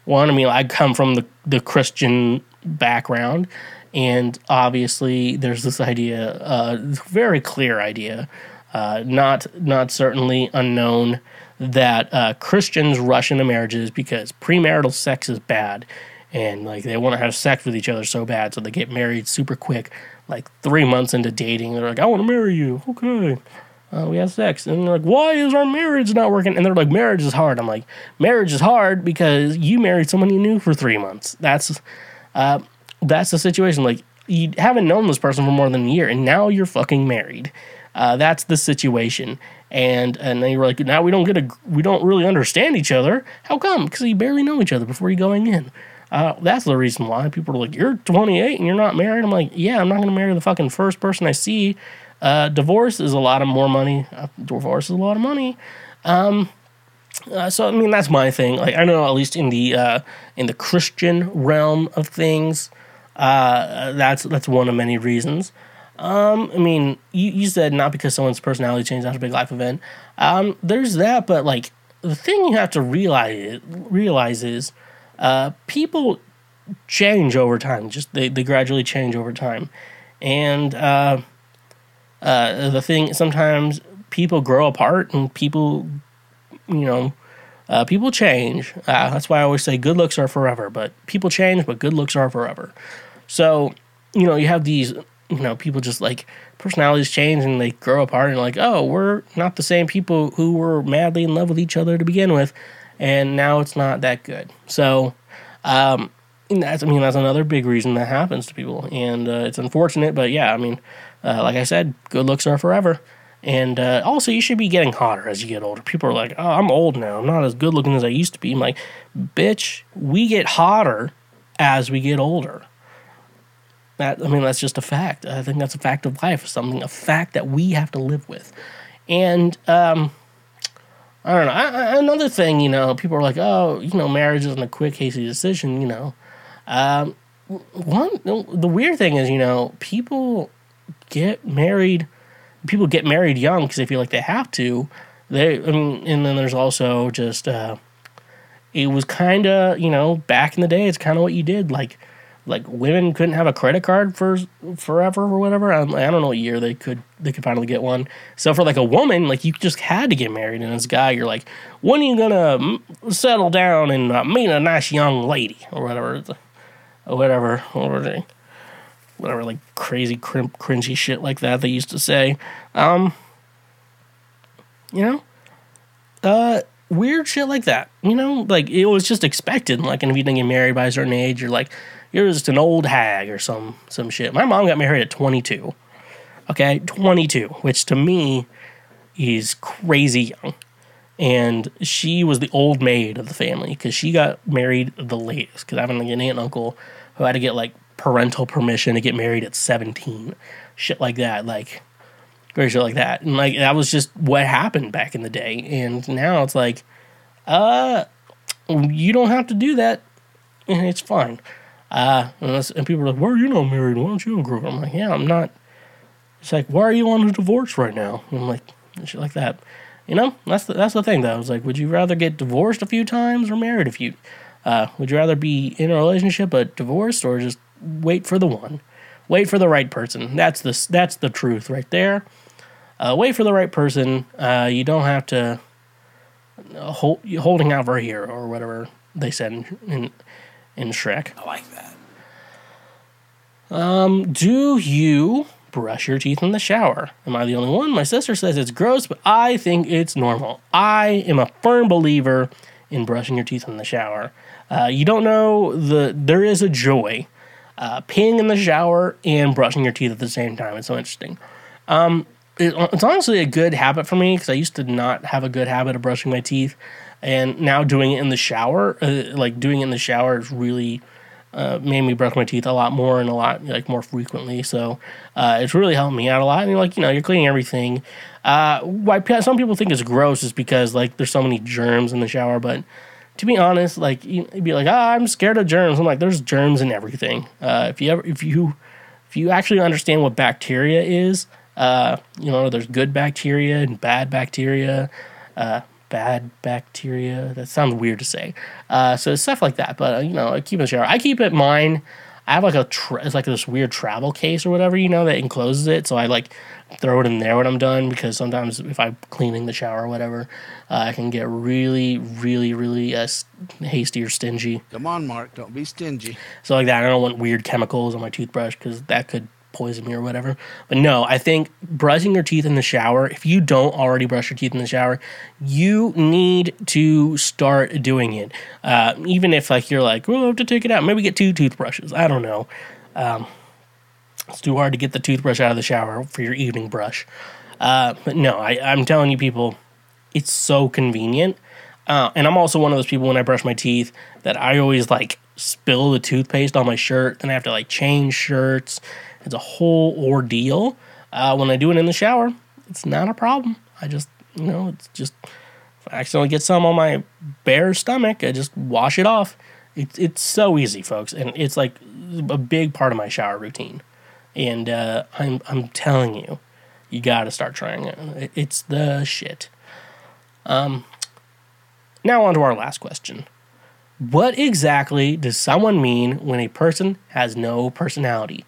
one, I mean, I come from the the Christian background, and obviously there's this idea, uh, very clear idea, uh, not not certainly unknown, that uh, Christians rush into marriages because premarital sex is bad, and like they want to have sex with each other so bad, so they get married super quick like three months into dating, they're like, I want to marry you. Okay. Uh, we have sex. And they're like, why is our marriage not working? And they're like, marriage is hard. I'm like, marriage is hard because you married someone you knew for three months. That's, uh, that's the situation. Like, you haven't known this person for more than a year, and now you're fucking married. Uh, that's the situation. And and then you're like, now we don't get a, we don't really understand each other. How come? Because you barely know each other before you going in. Uh, that's the reason why people are like, "You're 28 and you're not married." I'm like, "Yeah, I'm not going to marry the fucking first person I see." Uh, divorce is a lot of more money. Uh, divorce is a lot of money. Um, uh, so I mean, that's my thing. Like I know at least in the uh, in the Christian realm of things, uh, that's that's one of many reasons. Um, I mean, you, you said not because someone's personality changed after a big life event. Um, there's that, but like the thing you have to realize realize is uh, people change over time. Just they, they gradually change over time, and uh, uh, the thing sometimes people grow apart and people, you know, uh, people change. Uh, that's why I always say good looks are forever, but people change, but good looks are forever. So you know you have these you know people just like personalities change and they grow apart and like oh we're not the same people who were madly in love with each other to begin with and now it's not that good. So, um, that's I mean that's another big reason that happens to people, and uh, it's unfortunate. But yeah, I mean, uh, like I said, good looks are forever. And uh, also, you should be getting hotter as you get older. People are like, "Oh, I'm old now. I'm not as good looking as I used to be." I'm like, "Bitch, we get hotter as we get older." That I mean, that's just a fact. I think that's a fact of life. Something a fact that we have to live with. And um, I don't know. I, I, another thing, you know, people are like, oh, you know, marriage isn't a quick, hasty decision, you know. Um, one, the weird thing is, you know, people get married, people get married young because they feel like they have to. They, I mean, and then there's also just, uh, it was kind of, you know, back in the day, it's kind of what you did. Like, like women couldn't have a credit card for forever or whatever. I, I don't know a year they could they could finally get one. So for like a woman, like you just had to get married, and a guy, you're like, when are you gonna settle down and uh, meet a nice young lady or whatever, or whatever, or whatever, like crazy crim- cringy shit like that they used to say. Um, you know, uh, weird shit like that. You know, like it was just expected. Like, and if you didn't get married by a certain age, you're like, you're just an old hag or some some shit. My mom got married at 22. Okay, 22, which to me is crazy young. And she was the old maid of the family because she got married the latest. Because I have an aunt and uncle who had to get like parental permission to get married at 17. Shit like that. Like, very shit like that. And like, that was just what happened back in the day. And now it's like, uh, you don't have to do that. And it's fine. Uh, and, and people are like, why are you not married? Why don't you and grow? I'm like, yeah, I'm not. It's like, why are you on a divorce right now? And I'm like, shit like that. You know, that's the, that's the thing though. I was like, would you rather get divorced a few times or married a few? Uh, would you rather be in a relationship but divorced or just wait for the one? Wait for the right person. That's the that's the truth right there. Uh, wait for the right person. Uh, you don't have to uh, hold, holding out for a or whatever they said in, in in Shrek. I like that. Um, do you brush your teeth in the shower? Am I the only one? My sister says it's gross, but I think it's normal. I am a firm believer in brushing your teeth in the shower. Uh, you don't know the there is a joy uh, peeing in the shower and brushing your teeth at the same time. It's so interesting. Um, it, it's honestly a good habit for me because I used to not have a good habit of brushing my teeth, and now doing it in the shower, uh, like doing it in the shower, is really uh, made me brush my teeth a lot more and a lot like more frequently. So uh, it's really helped me out a lot. And like you know, you're cleaning everything. Uh, why some people think it's gross is because like there's so many germs in the shower, but to be honest, like you'd be like, ah, I'm scared of germs. I'm like, there's germs in everything. Uh, if you ever, if you, if you actually understand what bacteria is, uh, you know, there's good bacteria and bad bacteria. Bad bacteria. That sounds weird to say. Uh, so stuff like that. But uh, you know, I keep it in the shower. I keep it mine. I have like a tra- it's like this weird travel case or whatever you know that encloses it. So I like throw it in there when I'm done because sometimes if I'm cleaning the shower or whatever, uh, I can get really, really, really uh, hasty or stingy. Come on, Mark, don't be stingy. So like that, I don't want weird chemicals on my toothbrush because that could poison me or whatever. But no, I think brushing your teeth in the shower, if you don't already brush your teeth in the shower, you need to start doing it. Uh, even if like you're like, well, I have to take it out. Maybe get two toothbrushes. I don't know. Um, it's too hard to get the toothbrush out of the shower for your evening brush. Uh, but no, I, I'm telling you, people, it's so convenient. Uh, and I'm also one of those people when I brush my teeth that I always like spill the toothpaste on my shirt and I have to like change shirts it's a whole ordeal. Uh, when I do it in the shower, it's not a problem. I just, you know, it's just, if I accidentally get some on my bare stomach, I just wash it off. It's, it's so easy, folks. And it's like a big part of my shower routine. And uh, I'm, I'm telling you, you got to start trying it. It's the shit. Um, now, on to our last question. What exactly does someone mean when a person has no personality?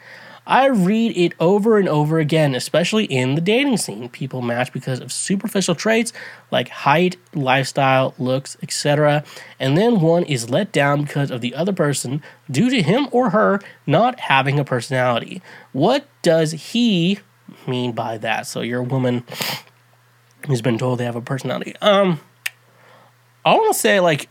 I read it over and over again, especially in the dating scene. People match because of superficial traits like height, lifestyle, looks, etc. And then one is let down because of the other person due to him or her not having a personality. What does he mean by that? So you're a woman who's been told they have a personality. Um I want to say like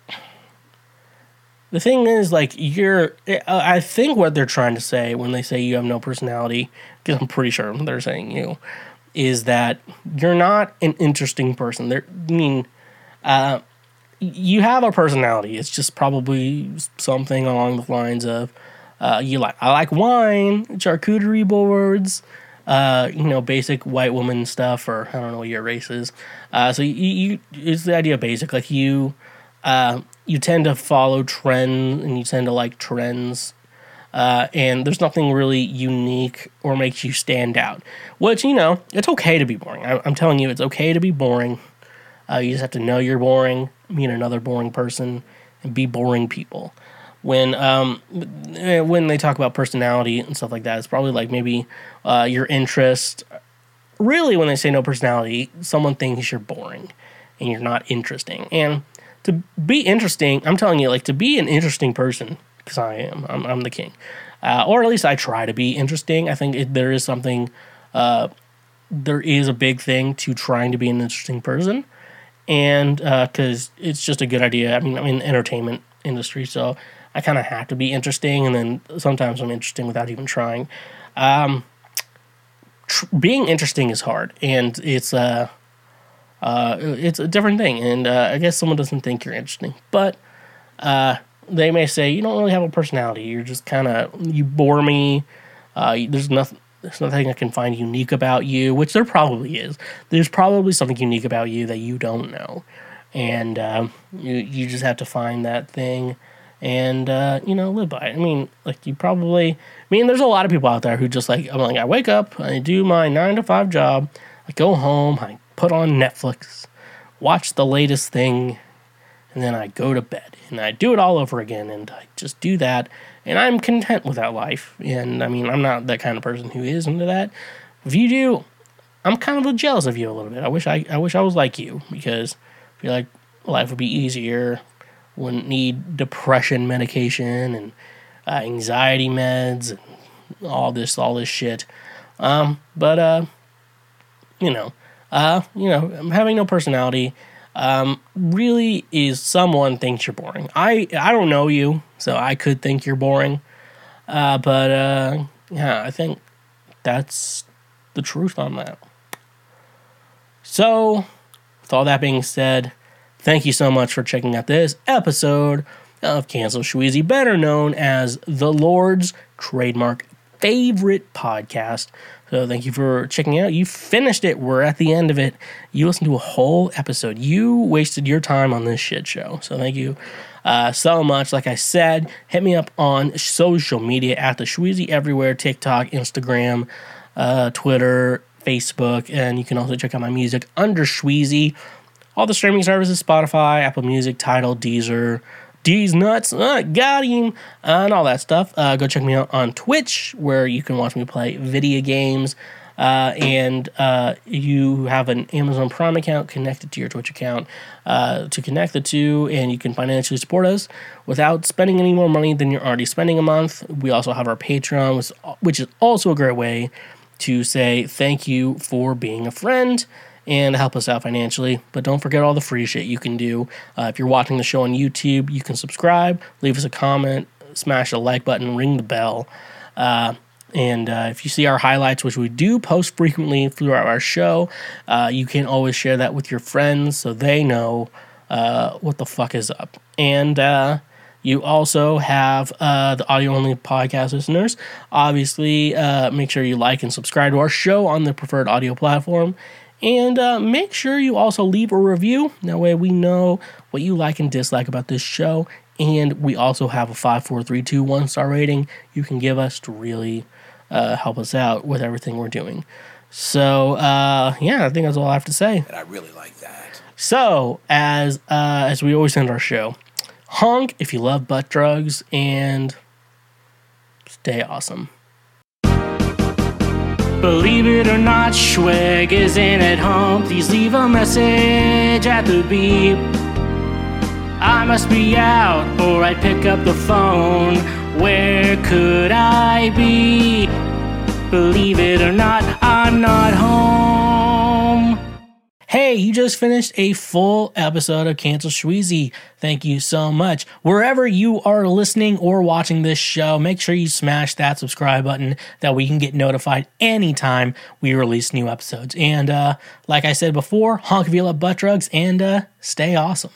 the thing is like you're uh, i think what they're trying to say when they say you have no personality because i'm pretty sure they're saying you is that you're not an interesting person they're, i mean uh, you have a personality it's just probably something along the lines of uh, you like i like wine charcuterie boards uh, you know, basic white woman stuff, or I don't know what your race is. Uh, so you, you, it's the idea of basic. Like you, uh, you tend to follow trends and you tend to like trends. Uh, and there's nothing really unique or makes you stand out. Which, you know, it's okay to be boring. I, am telling you, it's okay to be boring. Uh, you just have to know you're boring, meet another boring person, and be boring people. When um, eh, when they talk about personality and stuff like that, it's probably like maybe uh, your interest. Really, when they say no personality, someone thinks you're boring and you're not interesting. And to be interesting, I'm telling you, like to be an interesting person, because I am, I'm, I'm the king. uh, or at least I try to be interesting. I think it, there is something, uh, there is a big thing to trying to be an interesting person, and because uh, it's just a good idea. I mean, I'm in the entertainment industry, so I kind of have to be interesting, and then sometimes I'm interesting without even trying. Um, tr- being interesting is hard, and it's uh, uh, it's a different thing. And uh, I guess someone doesn't think you're interesting, but uh, they may say you don't really have a personality. You're just kind of you bore me. Uh, there's nothing. There's nothing I can find unique about you, which there probably is. There's probably something unique about you that you don't know, and uh, you you just have to find that thing, and uh, you know live by it. I mean, like you probably. I mean, there's a lot of people out there who just like I'm like I wake up, I do my nine to five job, I go home, I put on Netflix, watch the latest thing, and then I go to bed and I do it all over again and I just do that and I'm content with that life. And I mean, I'm not that kind of person who is into that. If you do, I'm kind of jealous of you a little bit. I wish I I wish I was like you because I feel like life would be easier. Wouldn't need depression medication and uh, anxiety meds and all this all this shit. Um, but uh, you know, uh, you know, having no personality um, really is someone thinks you're boring. I I don't know you, so I could think you're boring. Uh, but uh, yeah, I think that's the truth on that. So, with all that being said, thank you so much for checking out this episode of Cancel Shweezy, better known as the Lord's trademark favorite podcast. So thank you for checking out. You finished it. We're at the end of it. You listened to a whole episode. You wasted your time on this shit show. So thank you uh, so much. Like I said, hit me up on social media at the Shweezy everywhere TikTok, Instagram, uh, Twitter, Facebook, and you can also check out my music under Shweezy. All the streaming services Spotify, Apple Music, Tidal, Deezer. D's nuts, uh, got him, uh, and all that stuff. Uh, go check me out on Twitch, where you can watch me play video games. Uh, and uh, you have an Amazon Prime account connected to your Twitch account uh, to connect the two, and you can financially support us without spending any more money than you're already spending a month. We also have our Patreon, which, which is also a great way to say thank you for being a friend and help us out financially. But don't forget all the free shit you can do. Uh, if you're watching the show on YouTube, you can subscribe, leave us a comment, smash the like button, ring the bell. Uh, and uh, if you see our highlights, which we do post frequently throughout our show, uh, you can always share that with your friends so they know uh, what the fuck is up. And uh, you also have uh, the audio only podcast listeners. Obviously, uh, make sure you like and subscribe to our show on the preferred audio platform. And uh, make sure you also leave a review. That way we know what you like and dislike about this show. And we also have a 5, 4, 3, 2, 1 star rating you can give us to really uh, help us out with everything we're doing. So, uh, yeah, I think that's all I have to say. And I really like that. So, as uh, as we always end our show, honk if you love butt drugs and stay awesome. Believe it or not, Schweg isn't at home. Please leave a message at the beep. I must be out, or I'd pick up the phone. Where could I be? Believe it or not, I'm not home. Hey, you just finished a full episode of Cancel Shweezy. Thank you so much. Wherever you are listening or watching this show, make sure you smash that subscribe button that we can get notified anytime we release new episodes. And uh, like I said before, honk love butt drugs and uh, stay awesome.